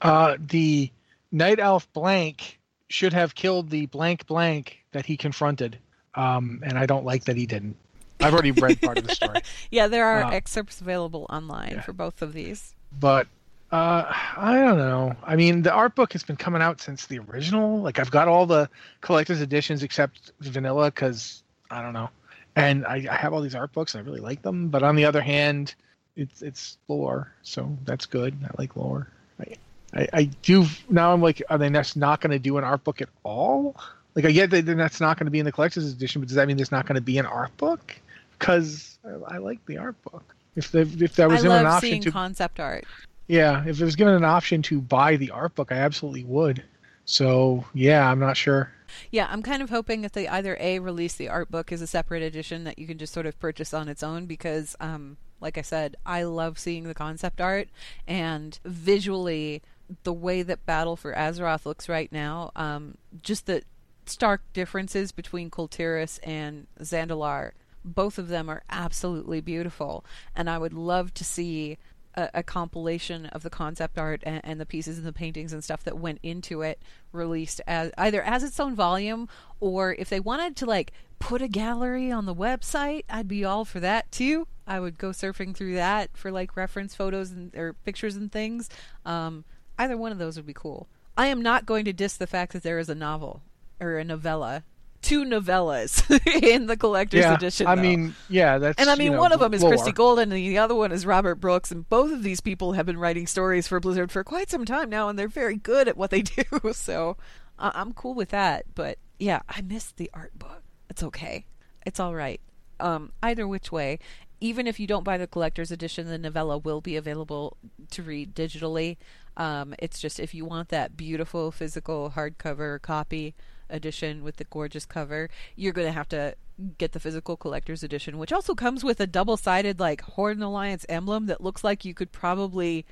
Uh, the Night Elf blank should have killed the blank blank that he confronted. Um, and I don't like that he didn't. I've already read part of the story. *laughs* Yeah, there are Uh, excerpts available online yeah. for both of these. but uh, I don't know. I mean, the art book has been coming out since the original. Like, I've got all the collector's editions except vanilla because I don't know. And I, I have all these art books and I really like them. But on the other hand, it's it's lore, so that's good. I like lore. I, I, I do now. I'm like, are they just not going to do an art book at all? Like, I get that that's not going to be in the collector's edition, but does that mean there's not going to be an art book? Because I, I like the art book. If they, if there I was given an option to concept art. yeah, if it was given an option to buy the art book, I absolutely would. So yeah, I'm not sure. Yeah, I'm kind of hoping that they either a release the art book as a separate edition that you can just sort of purchase on its own because, um, like I said, I love seeing the concept art and visually the way that Battle for Azeroth looks right now. Um, just the stark differences between Kul Tiras and Zandalar. Both of them are absolutely beautiful, and I would love to see a, a compilation of the concept art and, and the pieces and the paintings and stuff that went into it released as either as its own volume or if they wanted to like put a gallery on the website i'd be all for that too i would go surfing through that for like reference photos and or pictures and things um, either one of those would be cool i am not going to diss the fact that there is a novel or a novella two novellas *laughs* in the collector's yeah, edition I though. mean, yeah, that's And I you mean, know, one of them is lore. Christie Golden, and the other one is Robert Brooks. And both of these people have been writing stories for Blizzard for quite some time now, and they're very good at what they *laughs* do. So I I'm cool with that. But yeah, I missed the art book. It's okay. It's all right. Um, either which way, even if you don't buy the collector's edition, the novella will be available to read digitally. Um, it's just if you want that beautiful physical hardcover copy edition with the gorgeous cover, you're going to have to get the physical collector's edition, which also comes with a double sided, like, Horde and Alliance emblem that looks like you could probably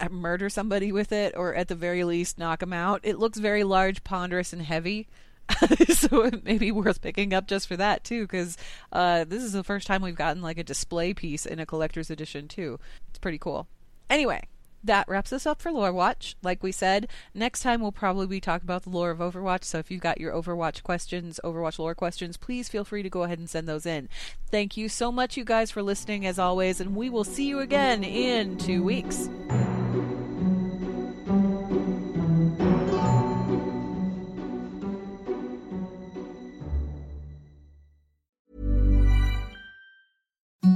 uh, murder somebody with it or at the very least knock them out. It looks very large, ponderous, and heavy. *laughs* so it may be worth picking up just for that too, because uh, this is the first time we've gotten like a display piece in a collector's edition too. It's pretty cool. Anyway, that wraps us up for Lore Watch. Like we said, next time we'll probably be talking about the lore of Overwatch. So if you've got your Overwatch questions, Overwatch lore questions, please feel free to go ahead and send those in. Thank you so much, you guys, for listening as always, and we will see you again in two weeks. Thank you.